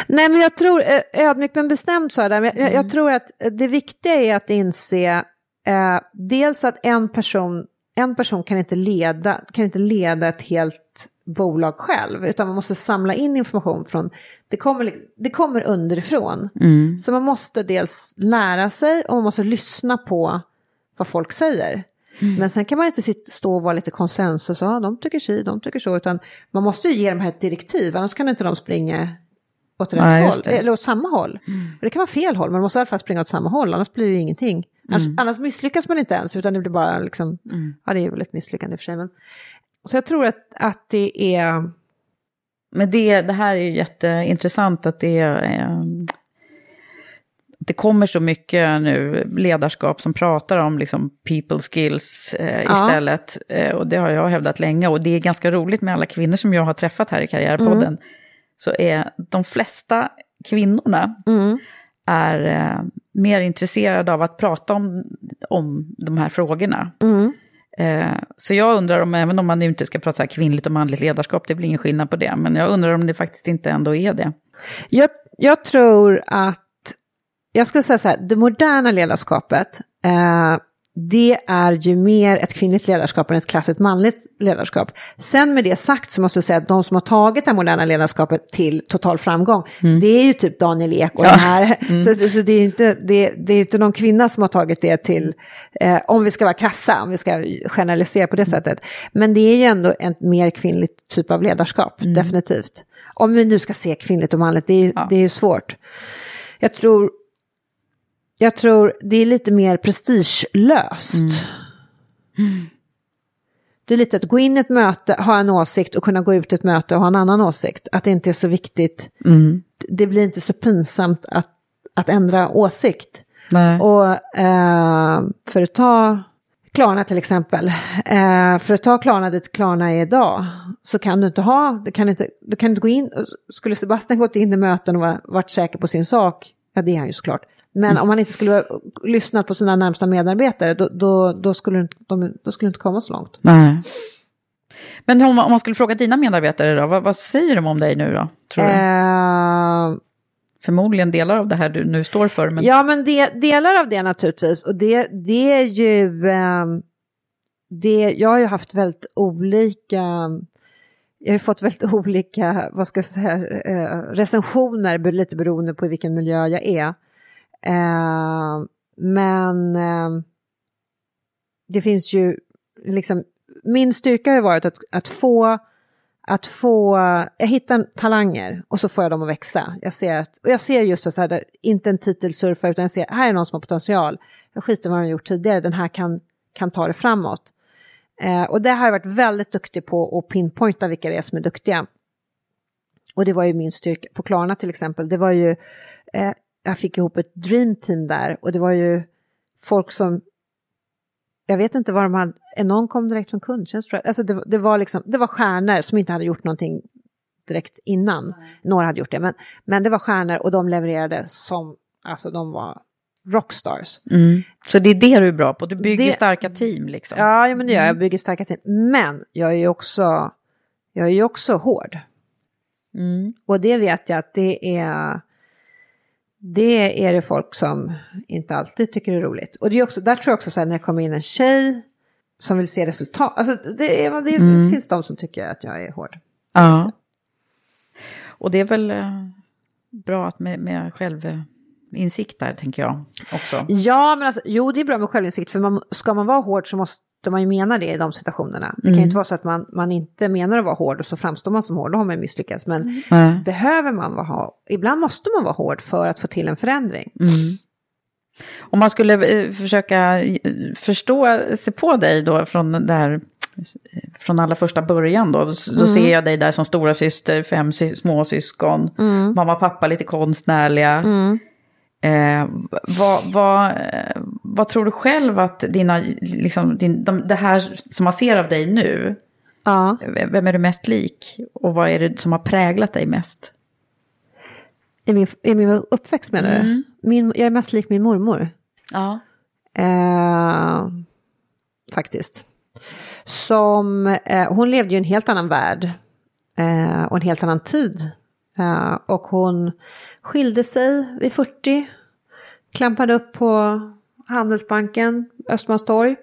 Nej, men jag tror, ödmjukt men bestämt så där, men jag, jag tror att det viktiga är att inse eh, dels att en person, en person kan inte, leda, kan inte leda ett helt bolag själv, utan man måste samla in information från, det kommer, det kommer underifrån. Mm. Så man måste dels lära sig och man måste lyssna på vad folk säger. Men sen kan man inte sitta, stå och vara lite konsensus, ja de tycker si, de tycker så, utan man måste ju ge dem här ett direktiv, annars kan inte de springa åt rätt Nej, håll, eller åt samma håll. Och Det kan vara fel håll, man måste i alla fall springa åt samma håll, annars blir det ju ingenting. Annars, annars misslyckas man inte ens, utan det blir bara liksom, ja det är väl ett misslyckande i och för sig. Men, så jag tror att, att det är, Men det, det här är ju jätteintressant att det är... Eh, det kommer så mycket nu ledarskap som pratar om liksom people skills eh, Ja. istället. Eh, och det har jag hävdat länge. Och det är ganska roligt med alla kvinnor som jag har träffat här i Karriärpodden. Så är de flesta kvinnorna mm, är eh, mer intresserade av att prata om, om de här frågorna. mm, Eh, så jag undrar om, även om man nu inte ska prata så här kvinnligt och manligt ledarskap, det blir ingen skillnad på det, men jag undrar om det faktiskt inte ändå är det. Jag, jag tror att, jag skulle säga så här, det moderna ledarskapet, eh, det är ju mer ett kvinnligt ledarskap än ett klassiskt manligt ledarskap. Sen med det sagt så måste jag säga att de som har tagit det moderna ledarskapet till total framgång, det är ju typ Daniel Ek och Ja. de här. Så, så det är ju inte, det, det är inte någon kvinna som har tagit det till, eh, om vi ska vara krassa, om vi ska generalisera på det sättet. Men det är ju ändå ett mer kvinnligt typ av ledarskap, definitivt. Om vi nu ska se kvinnligt och manligt, det är Ja. det är ju svårt. Jag tror, jag tror det är lite mer prestigelöst. Det är lite att gå in i ett möte, ha en åsikt och kunna gå ut i ett möte och ha en annan åsikt. Att det inte är så viktigt. Det blir inte så pinsamt att, att ändra åsikt. Nej. Och eh, för att ta Klarna till exempel, eh, för att ta Klarna dit Klarna är idag, så kan du inte ha, du kan inte, du kan inte gå in, skulle Sebastian gått in i möten och var, varit säker på sin sak, ja det är han ju såklart, men om han inte skulle ha lyssnat på sina närmsta medarbetare, då, då, då, skulle, de, då skulle inte komma så långt. Nej. Men om, om man skulle fråga dina medarbetare då, vad, vad säger de om dig nu då? Tror du? Eh, Förmodligen delar av det här du nu står för. Men... Ja, men det, delar av det naturligtvis. Och det, det är ju... ehm, det, jag har ju haft väldigt olika... Jag har fått väldigt olika, vad ska jag säga, eh, recensioner lite beroende på i vilken miljö jag är. Eh, men eh, det finns ju liksom, min styrka har ju varit att, att få att få, jag hittar talanger och så får jag dem att växa. Jag ser, att, och jag ser just det så här, där, inte en titelsurfare utan jag ser, här är någon som har potential. Jag skiter i vad de har gjort tidigare, den här kan, kan ta det framåt. Eh, och det har jag varit väldigt duktig på att pinpointa vilka det är som är duktiga. Och det var ju min styrka, på Klarna till exempel, det var ju, eh, jag fick ihop ett dreamteam där och det var ju folk som, jag vet inte vad de hade, någon kom direkt från kundtjänst tror jag, alltså det, det, var liksom, det var stjärnor som inte hade gjort någonting direkt innan, några hade gjort det, men, men det var stjärnor och de levererade som, alltså de var rockstars. Mm. Så det är det du är bra på, du bygger Det- starka team liksom. Ja, ja men det gör jag, jag bygger starka team. Men jag är ju också, jag är ju också hård. Mm. Och det vet jag att det är, det är det folk som inte alltid tycker är roligt. Och det är också, där tror jag också så här när det kommer in en tjej som vill se resultat. Alltså det, är, det Mm. finns de som tycker att jag är hård. Ja. Och det är väl eh, bra att med, med självinsikt där, tänker jag också. Ja, men alltså, jo det är bra med självinsikt för man, ska man vara hård så måste man ju mena det i de situationerna. Det kan ju Mm. inte vara så att man, man inte menar att vara hård och så framstår man som hård, då har man misslyckats. Men Nej. behöver man vara ibland måste man vara hård för att få till en förändring. Mm. Om man skulle eh, försöka eh, förstå sig på dig då från det här från allra första början då, då Mm. ser jag dig där som stora syster, fem sy- småsyskon, Mm. mamma och pappa lite konstnärliga. Eh, vad, vad, vad tror du själv att dina, liksom, din, de, det här som man ser av dig nu, Ja. vem är du mest lik? Och vad är det som har präglat dig mest? I min, i min uppväxt menar du? Mm. Min, jag är mest lik min mormor. Ja. Eh, faktiskt. Som, eh, hon levde ju i en helt annan värld eh, och en helt annan tid. Eh, och hon skilde sig vid 40, klampade upp på Handelsbanken, Östermalmstorg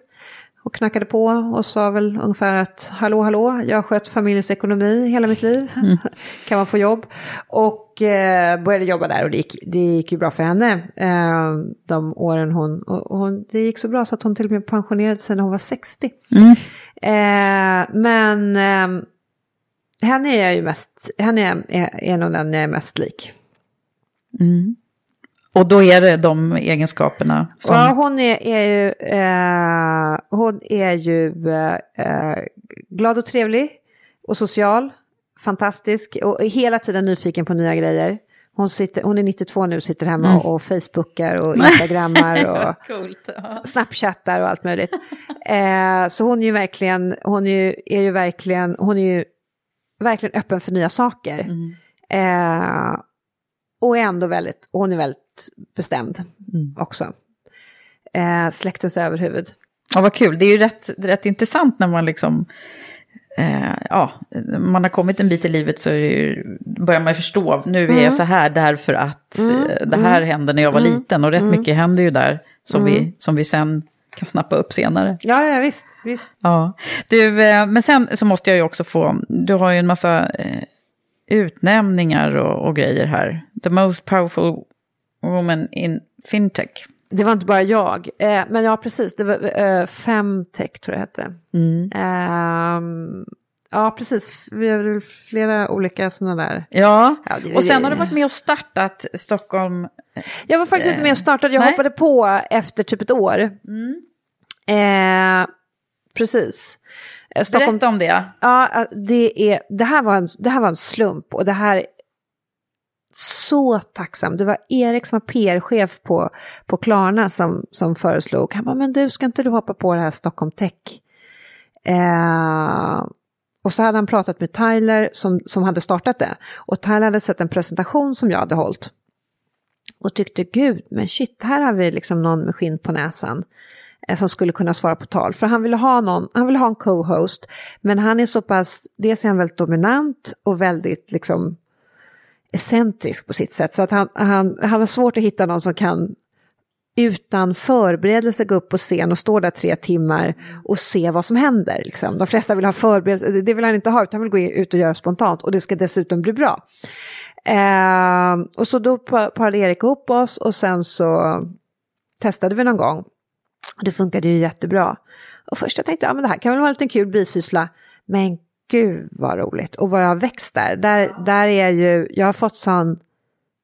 och knackade på och sa väl ungefär att hallå hallå, jag har skött familjens ekonomi hela mitt liv, kan man få jobb? Och eh, började jobba där och det gick, det gick ju bra för henne eh, de åren hon, och hon, det gick så bra så att hon till och med pensionerade sig när hon var 60. Eh, men eh, henne är jag ju mest, henne är, är, är nog den jag är mest lik. Mm. Och då är det de egenskaperna som... Ja, hon är, är ju, eh, hon är ju eh, eh, glad och trevlig och social, fantastisk och hela tiden nyfiken på nya grejer. Hon, sitter, hon är 92 nu, sitter hemma Mm. och, och facebookar och instagrammar och Coolt. Ja. snapchattar och allt möjligt. Eh, så hon är ju verkligen, hon är ju, är ju verkligen, hon är ju verkligen öppen för nya saker. Mm. Eh, och är ändå väldigt, och hon är väldigt bestämd Mm. också. Eh, släktens överhuvud. Ja, vad kul. Det är ju rätt, rätt intressant när man liksom... Eh, ja, man har kommit en bit i livet så är ju, börjar man ju förstå. Nu är Mm. jag så här därför att eh, det här hände när jag var Mm. liten. Och rätt mycket händer ju där som, vi, som vi sen kan snappa upp senare. Ja, ja visst. visst. Ja, du, eh, men sen så måste jag ju också få, du har ju en massa eh, utnämningar och, och grejer här. The most powerful woman in fintech. Det var inte bara jag, eh, men ja precis, det var eh, Femtech tror jag hette. Mm. Ehm, ja precis, vi har flera olika sådana där. Ja, Ja, det- och sen har du varit med och startat Stockholm. Jag var faktiskt inte med och startade, jag Nej. hoppade på efter typ ett år. Eh, precis. Stockholm, Berätta om det. Ja, det, är, det, här var en, det här var en slump och det här så tacksam. Det var Erik som var PR-chef på, på Klarna som, som föreslog. Han bara, men du, ska inte du hoppa på det här Stockholm Tech? Eh, och så hade han pratat med Tyler som, som hade startat det. Och Tyler hade sett en presentation som jag hade hållit. Och tyckte, gud, men shit, här har vi liksom någon med skinn på näsan Eh, som skulle kunna svara på tal. För han ville ha någon, han ville ha en co-host, men han är så pass, dels är han väldigt dominant och väldigt liksom excentrisk på sitt sätt. Så att han, han, han har svårt att hitta någon som kan utan förberedelse gå upp på scen och stå där tre timmar och se vad som händer. Liksom. De flesta vill ha förberedelse, det- vill han inte ha, utan han vill gå ut och göra spontant och det ska dessutom bli bra. Eh, och så då parade Erik ihop oss och sen så testade vi någon gång. Och det funkade ju jättebra. Och först jag tänkte, ja men det här kan väl vara en liten kul bisyssla. Men gud vad roligt. Och vad jag har växt där. Där, där är jag ju, jag har fått sån,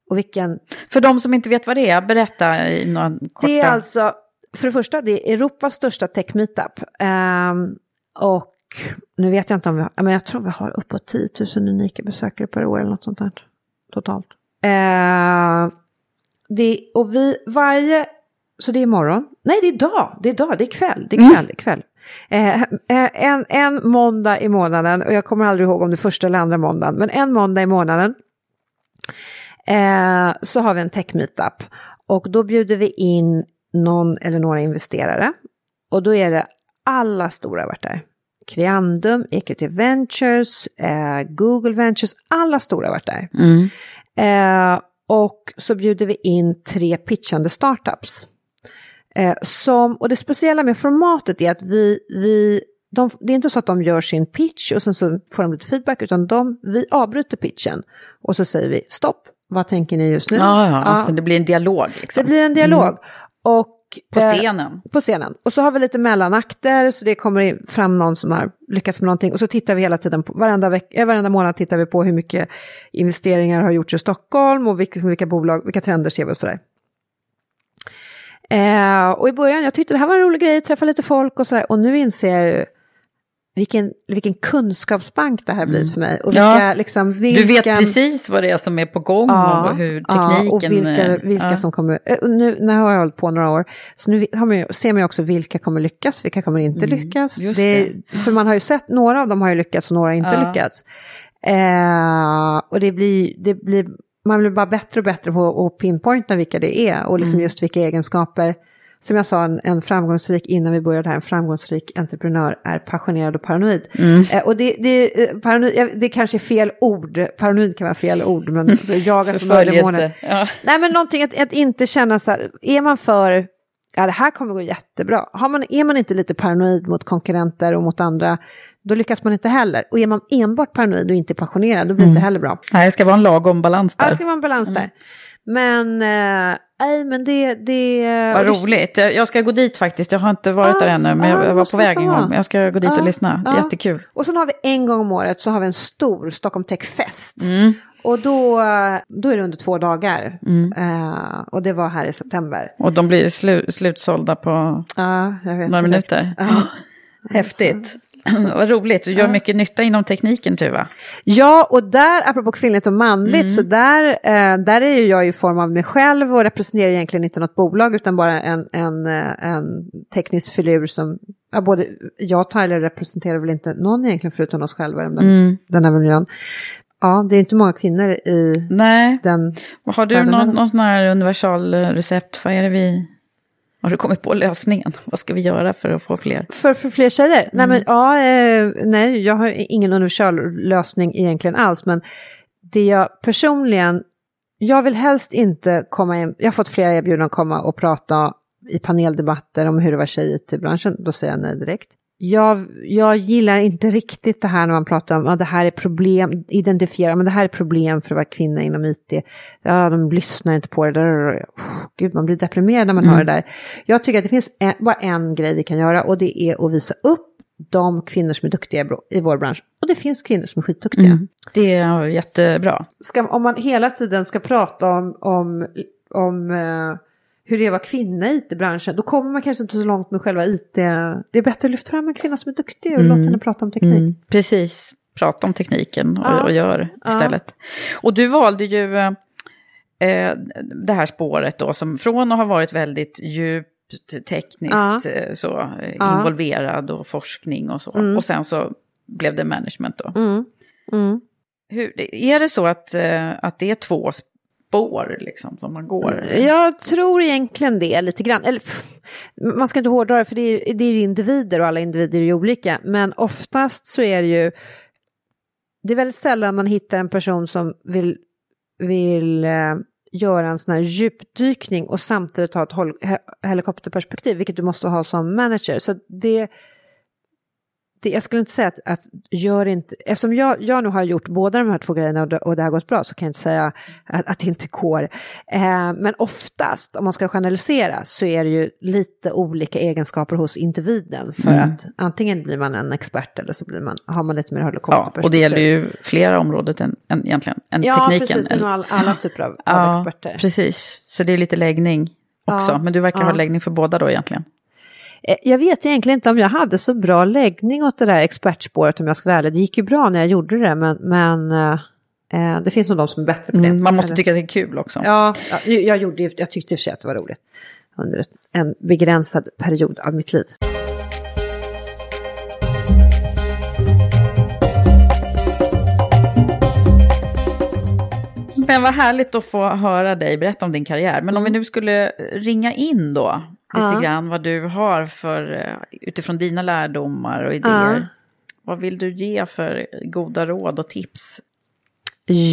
och vilken, För de som inte vet vad det är, berätta i några korta... det är alltså, för det första, det är Europas största tech meetup. Ehm, och nu vet jag inte om vi har, men jag tror vi har uppåt 10 000 unika besökare per år eller något sånt där. Totalt. Eh, det, och vi, varje, så det är imorgon. Nej, det är idag, det är idag, det är kväll, det är kväll, det är kväll. Eh, eh, en, en måndag i månaden, och jag kommer aldrig ihåg om det är första eller andra måndagen, men en måndag i månaden eh, så har vi en tech meetup. Och då bjuder vi in någon eller några investerare. Och då är det alla stora varit där. Creandum, Equity Ventures, eh, Google Ventures, alla stora varit där. Mm. Eh, och så bjuder vi in tre pitchande startups. Eh, som, och det speciella med formatet är att vi, vi de, det är inte så att de gör sin pitch och sen så får de lite feedback, utan de, vi avbryter pitchen och så säger vi stopp, vad tänker ni just nu? Ja, ja, alltså det blir en dialog. Liksom. Det blir en dialog. Mm. Och, På eh, scenen. på scenen. Och så har vi lite mellanakter, så det kommer fram någon som har lyckats med någonting. Och så tittar vi hela tiden, på, varenda, veck, eh, varenda månad tittar vi på hur mycket investeringar har gjorts i Stockholm och vilka, vilka bolag, vilka trender ser vi och sådär. Eh, och i början, jag tyckte det här var en rolig grej, träffa lite folk och sådär. Och nu inser jag ju vilken, vilken kunskapsbank det här blivit för mig. Och vilka. Ja. liksom, Du vilken, vet precis vad det är som är på gång och hur tekniken... Ja, och vilka, eh, vilka ja. som kommer, eh, nu, nu har jag hållit på några år, så nu man, ser man ju också vilka kommer lyckas, vilka kommer inte lyckas. Mm, just Det, För man har ju sett, några av dem har ju lyckats och några har inte Ja. lyckats. Eh, och det blir, det blir, man blir bara bättre och bättre på att pinpointa vilka det är och liksom Mm. just vilka egenskaper. Som jag sa, en, en framgångsrik, innan vi började här, en framgångsrik entreprenör är passionerad och paranoid. Mm. Eh, och det, det, eh, paranoid, det kanske är fel ord, paranoid kan vara fel ord, men så jagar som. Förföljelse. Ja. Nej men någonting att, att inte känna så här, är man för, ja det här kommer gå jättebra. Har man, är man inte lite paranoid mot konkurrenter och mot andra, då lyckas man inte heller. Och är man enbart paranoid och inte passionerad, då blir det inte heller bra. Nej, det ska vara en lagom balans Ja, där. det ska vara en balans där. Men, eh, nej men det... det Vad det- roligt. Jag jag ska gå dit faktiskt. Jag har inte varit Ja, där ännu, men ja, jag var på väg en gång. Jag ska gå dit Ja, och lyssna. ja. Jättekul. Och sen har vi en gång om året så har vi en stor Stockholm Tech Fest. Mm. Och då, då är det under två dagar. Eh, och det var här i september. Och de blir slu slutsålda på Ja, några direkt. minuter. Ja. Häftigt. Vad roligt. Du gör mycket nytta inom tekniken, Tuva. Ja, och där, apropå kvinnligt och manligt, Mm. så där, eh, där är ju jag i form av mig själv och representerar egentligen inte något bolag utan bara en, en, eh, en teknisk filur som, ja, både jag och Tyler representerar väl inte någon egentligen förutom oss själva i den, Mm. den här miljön. Ja, det är inte många kvinnor i Nej. den. Har du någon, någon sån här universal eh, recept? Vad är det vi... Har du kommit på lösningen? Vad ska vi göra för att få fler? För, för fler tjejer? Nej, Mm. men ja, eh, nej, jag har ingen universal lösning egentligen alls, men det jag personligen, jag vill helst inte komma in, jag har fått flera erbjudanden att komma och prata i paneldebatter om hur det var tjej i IT-branschen, då säger jag nej direkt. Jag, jag gillar inte riktigt det här när man pratar om att det här är problem, identifiera, men det här är problem för att vara kvinna inom IT. Ja, de lyssnar inte på det där. Oh, Gud, man blir deprimerad när man hör det där. Jag tycker att det finns en, bara en grej vi kan göra och det är att visa upp de kvinnor som är duktiga i vår bransch. Och det finns kvinnor som är skitduktiga. Det är jättebra. Ska, om man hela tiden ska prata om, om, om eh, hur det är att vara kvinna i IT-branschen, då kommer man kanske inte så långt med själva IT. Det är bättre att lyfta fram en kvinna som är duktig och låta henne prata om teknik. Mm. Precis. Prata om tekniken och, Ja. och gör Ja. istället. Och du valde ju eh, det här spåret då som från att ha varit väldigt djupt tekniskt Ja. eh, så, Ja. involverad och forskning och så. Mm. Och sen så blev det management då. Mm. Mm. Hur, är det så att, eh, att det är två spår liksom som man går? Jag tror egentligen det lite grann. Eller, pff, man ska inte hårdra det för det är, det är ju individer och alla individer är ju olika. Men oftast så är det ju, det är väldigt sällan man hittar en person som vill, vill eh, göra en sån här djupdykning och samtidigt ha ett hol- helikopterperspektiv, vilket du måste ha som manager. Så det, det, jag skulle inte säga att, att gör inte, eftersom jag, jag nu har gjort båda de här två grejerna och det, och det har gått bra så kan jag inte säga att, att det inte går. Eh, men oftast, om man ska generalisera, så är det ju lite olika egenskaper hos individen. För Mm. att antingen blir man en expert eller så blir man, har man lite mer Ja, helikopterperspektiv. och det gäller ju flera områden än, än egentligen, än Ja, tekniken. precis, det är all, alla typer av, av experter. precis. Så det är lite läggning också. Ja, Men du verkar ja. ha läggning för båda då egentligen. Eh, Jag vet egentligen inte om jag hade så bra läggning åt det där expertspåret om jag ska vara ärlig. Det gick ju bra när jag gjorde det men, men eh, eh, det finns nog de som är bättre på det. Mm, man måste tycka det är kul också. Ja, ja, jag, gjorde, jag tyckte i och för sig att det var roligt under ett- en begränsad period av mitt liv. Men vad härligt att få höra dig berätta om din karriär. Men om vi nu skulle ringa in då, lite Ja. grann vad du har för, eh, utifrån dina lärdomar och idéer. Vad vill du ge för goda råd och tips?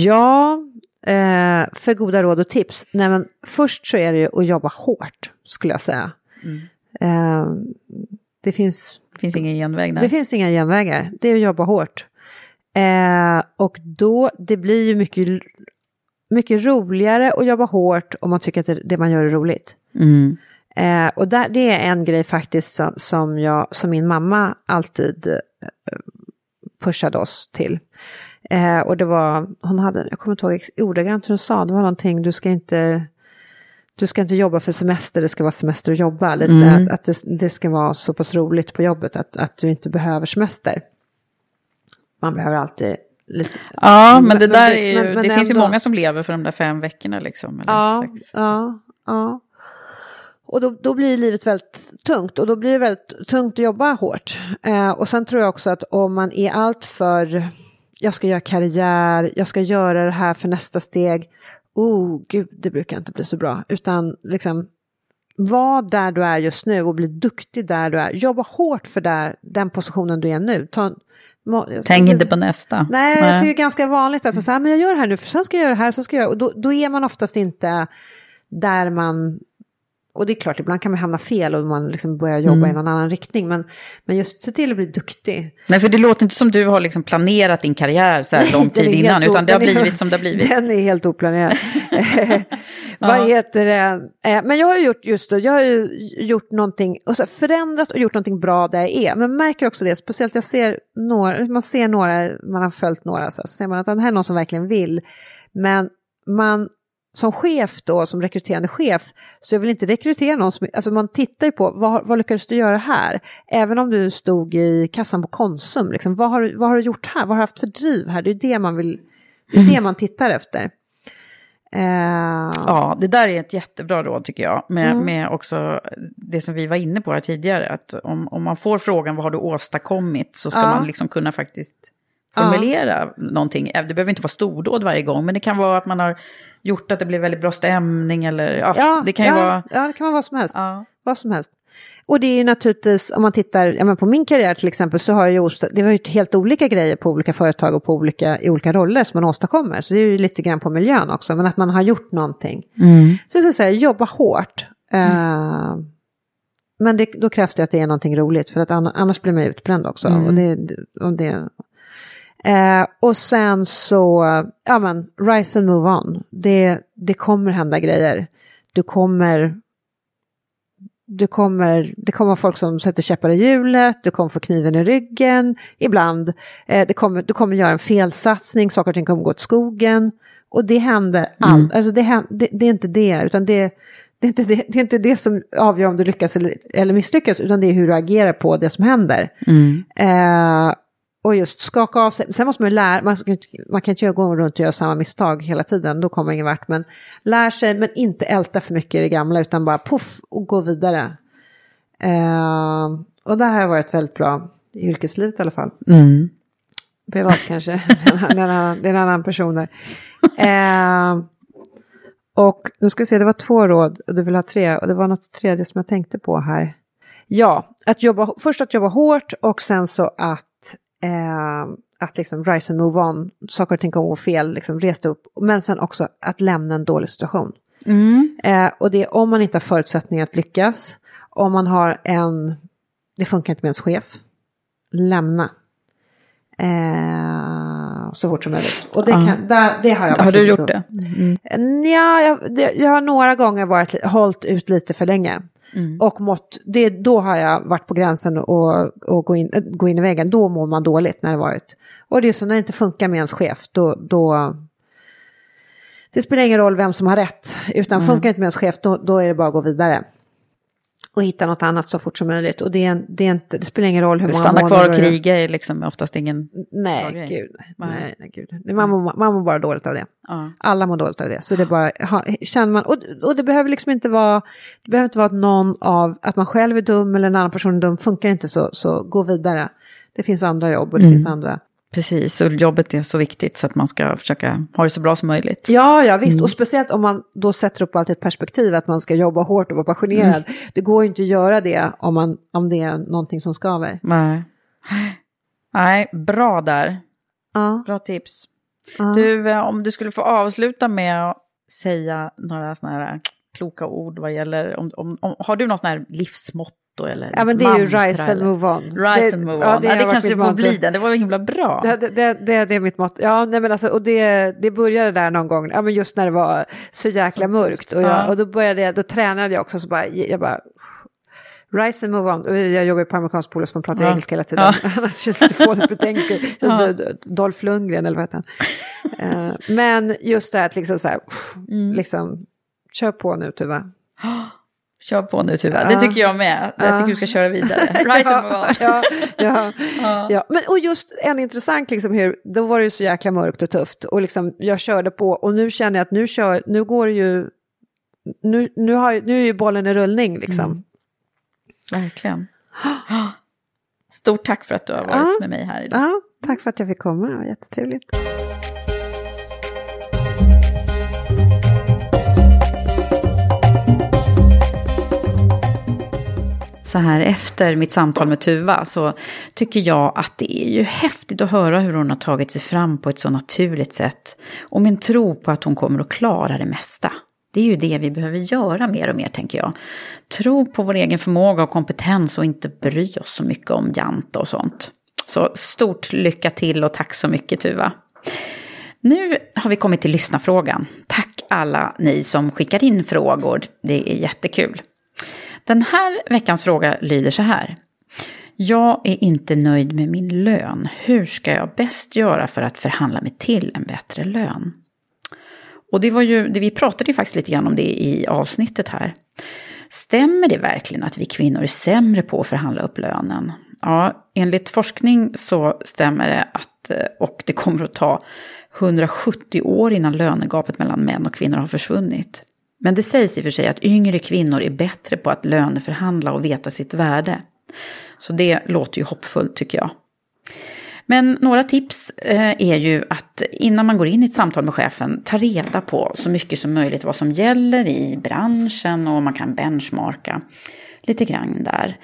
Ja, eh, för goda råd och tips. Nej, men först så är det ju att jobba hårt, skulle jag säga. Eh, det finns Det finns ingen genväg där. Det finns inga genvägar, det är att jobba hårt. Eh, och då, det blir ju mycket, mycket roligare att jobba hårt om man tycker att det, man gör är roligt. Mm. Eh, och där, det är en grej faktiskt som, som, jag, som min mamma alltid eh, pushade oss till. Eh, och det var, hon hade, jag kommer inte ihåg ordagrant hur hon sa, det var någonting, du ska inte du ska inte jobba för semester, det ska vara semester att jobba. Lite, Mm. att, att det, det ska vara så pass roligt på jobbet att, att du inte behöver semester. Man behöver alltid lite... Ja, men det där är ju, men- men det finns ju ändå- många som lever för de där fem veckorna liksom. Ja, sex. ja, ja. Och då, då blir livet väldigt tungt och då blir det väldigt tungt att jobba hårt. Eh, och sen tror jag också att om man är allt för, jag ska göra karriär, jag ska göra det här för nästa steg. Oh, gud, det brukar inte bli så bra. Utan liksom, var där du är just nu och bli duktig där du är. Jobba hårt för där, den positionen du är nu. Ta, Tänk inte på nästa. Nej, jag tycker det är ganska vanligt att "Ah, men jag gör det här nu, för sen ska jag göra det här, så ska jag och då, då är man oftast inte där man, och det är klart, ibland kan man hamna fel och man liksom börjar jobba Mm. i någon annan riktning, men, men just se till att bli duktig. Nej, för det låter inte som du har liksom planerat din karriär så här lång tid innan, utan det har är- blivit som det har blivit. Den är helt oplanerad. Vad heter det? Eh, Men jag har gjort just det, jag har ju gjort någonting, och så förändrat och gjort någonting bra där jag är. Men märker också det, speciellt jag ser några, man ser några, man har följt några, så ser man att det här är någon som verkligen vill. Men man som chef då, som rekryterande chef, så jag vill inte rekrytera någon som, alltså man tittar ju på vad, vad lyckades du göra här? Även om du stod i kassan på Konsum, liksom, vad, har, vad har du gjort här? Vad har du haft för driv här? Det är det man vill, det är det man tittar efter. Eh, Ja, det där är ett jättebra råd tycker jag. Med, Mm. med också det som vi var inne på här tidigare. Att om, om man får frågan vad har du åstadkommit så ska Ja. man liksom kunna faktiskt formulera någonting. Det behöver inte vara stordåd varje gång. Men det kan vara att man har gjort att det blir väldigt bra stämning. Eller, ja, Ja, det kan ju ja, vara... Ja, det kan vara vad som helst. Ja. Vad som helst. Och det är ju naturligtvis, om man tittar ja, på min karriär till exempel, så har jag ju, det var ju helt olika grejer på olika företag och på olika, i olika roller som man åstadkommer. Så det är ju lite grann på miljön också, men att man har gjort någonting. Så jag ska säga, jobba hårt. Eh, men det, då krävs det att det är någonting roligt, för att ann- annars blir man utbränd också. Och det, och det, Eh, och sen så, ja men, rise and move on. Det, det kommer hända grejer. Du kommer, du kommer, det kommer folk som sätter käppar i hjulet, du kommer få kniven i ryggen ibland. Eh, det kommer, du kommer göra en felsatsning, saker och ting kommer gå åt skogen. Och det händer allt, alltså det, det, det är inte det, utan det, det, är inte det, det är inte det som avgör om du lyckas eller, eller misslyckas, utan det är hur du agerar på det som händer. Eh, och just skaka av sig. Sen måste man ju lära, man, man kan inte gå runt och göra samma misstag hela tiden, då kommer man ingen vart. Men lär sig, men inte älta för mycket i det gamla, utan bara puff och gå vidare. Eh, och där har jag varit väldigt bra i yrkeslivet i alla fall. Mm. Privat kanske, det är en annan, det är en annan person där. Eh, och nu ska vi se, det var två råd och du vill ha tre och det var något tredje som jag tänkte på här. Ja, att jobba, först att jobba hårt och sen så att, eh, att liksom rise and move on, saker och ting kan gå fel, liksom resta upp, men sen också att lämna en dålig situation. Eh, och det är om man inte har förutsättningar att lyckas, om man har en, det funkar inte med ens chef, lämna. Eh, så fort som möjligt. Och det, kan, där, det har jag Har du gjort dum. det? Ja, jag, det, jag har några gånger varit, li- hållit ut lite för länge. Och mått, det, då har jag varit på gränsen och, och gå, in, äh, gå in i väggen. Då mår man dåligt när det varit. Och det är så när det inte funkar med ens chef, då, då det spelar ingen roll vem som har rätt. Utan funkar det inte med ens chef, då, då är det bara att gå vidare. Och hitta något annat så fort som möjligt. Och det, är, det, är inte, det spelar ingen roll hur många Stanna månader... kvar och kriga är liksom oftast ingen... Nej, grej. gud. Nej. Nej, nej, gud. Man mår, man mår bara dåligt av det. Ja. Alla mår dåligt av det. Så det är bara, ha, känner man, och, och det behöver liksom inte vara, det behöver inte vara att någon av, att man själv är dum eller en annan person är dum, funkar inte så, så gå vidare. Det finns andra jobb och det Mm. finns andra. Precis, och jobbet är så viktigt så att man ska försöka ha det så bra som möjligt. Ja, ja visst. Och speciellt om man då sätter upp alltid ett perspektiv att man ska jobba hårt och vara passionerad. Det går ju inte att göra det om, man, om det är någonting som skaver. Nej. Nej, bra där. Ja, Bra tips. ja. Du, eh, om du skulle få avsluta med att säga några sådana här kloka ord vad gäller, om, om, om, har du något sånt här livsmotto eller ja, men det är ju rise and eller- move on. Rise det, and move on. Ja, Ja, det, det, har varit kanske får bli den, det var himla bra. Ja, det, det, det, det är mitt mått. Ja, nej, men alltså, och det, det började där någon gång, ja, men just när det var så jäkla mörkt. Och, jag, Ja. och då, började jag, då tränade jag också, så bara, jag bara, rise and move on. Jag jobbar på amerikansk polo som pratar Ja. engelska hela tiden. Ja. Annars känns det lite fånigt med engelska. Ja. Ja. Dolph Lundgren eller vad heter han? Eh, men just det här att liksom så här, Mm. liksom, kör på nu Tuva. Kör på nu tyvärr, Ja. det tycker jag med. Jag Ja. tycker du ska köra vidare. Rise and move on. ja, ja, Ja. ja. Men, och just en intressant, liksom, hur, då var det ju så jäkla mörkt och tufft. Och liksom, jag körde på och nu känner jag att nu, kör, nu går ju... Nu, nu, har, nu är ju bollen i rullning liksom. Mm. Verkligen. Stort tack för att du har varit Ja. med mig här idag. Ja, tack för att jag fick komma, jättetrevligt. Så här efter mitt samtal med Tuva så tycker jag att det är ju häftigt att höra hur hon har tagit sig fram på ett så naturligt sätt. Och min tro på att hon kommer att klara det mesta. Det är ju det vi behöver göra mer och mer tänker jag. Tro på vår egen förmåga och kompetens och inte bry oss så mycket om janta och sånt. Så stort lycka till och tack så mycket Tuva. Nu har vi kommit till lyssnarfrågan. Tack alla ni som skickar in frågor. Det är jättekul. Den här veckans fråga lyder så här. Jag är inte nöjd med min lön. Hur ska jag bäst göra för att förhandla mig till en bättre lön? Och det var ju, det vi pratade ju faktiskt lite grann om det i avsnittet här. Stämmer det verkligen att vi kvinnor är sämre på att förhandla upp lönen? Ja, enligt forskning så stämmer det att, eh, och det kommer att ta 170 år innan lönegapet mellan män och kvinnor har försvunnit. Men det sägs i och för sig att yngre kvinnor är bättre på att löneförhandla och veta sitt värde. Så det låter ju hoppfullt tycker jag. Men några tips eh, är ju att innan man går in i ett samtal med chefen, ta reda på så mycket som möjligt vad som gäller i branschen och man kan benchmarka lite grann där.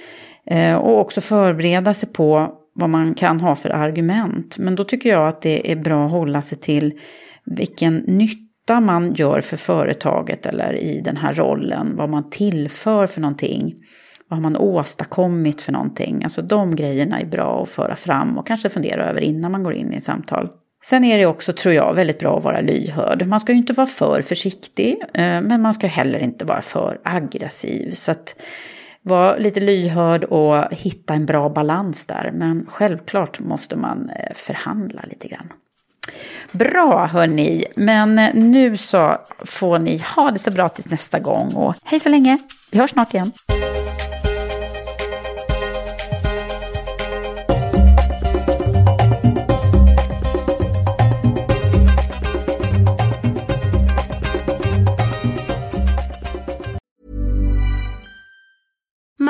Eh, och också förbereda sig på vad man kan ha för argument. Men då tycker jag att det är bra att hålla sig till vilken nytta man gör för företaget eller i den här rollen, vad man tillför för någonting. Vad har man åstadkommit för någonting? Alltså de grejerna är bra att föra fram och kanske fundera över innan man går in i samtal. Sen är det också, tror jag, väldigt bra att vara lyhörd. Man ska ju inte vara för försiktig, eh, men man ska heller inte vara för aggressiv. Så att vara lite lyhörd och hitta en bra balans där. Men självklart måste man eh, förhandla lite grann. Bra hörni, men eh, nu så får ni ha det så bra tills nästa gång och hej så länge. Vi hörs snart igen.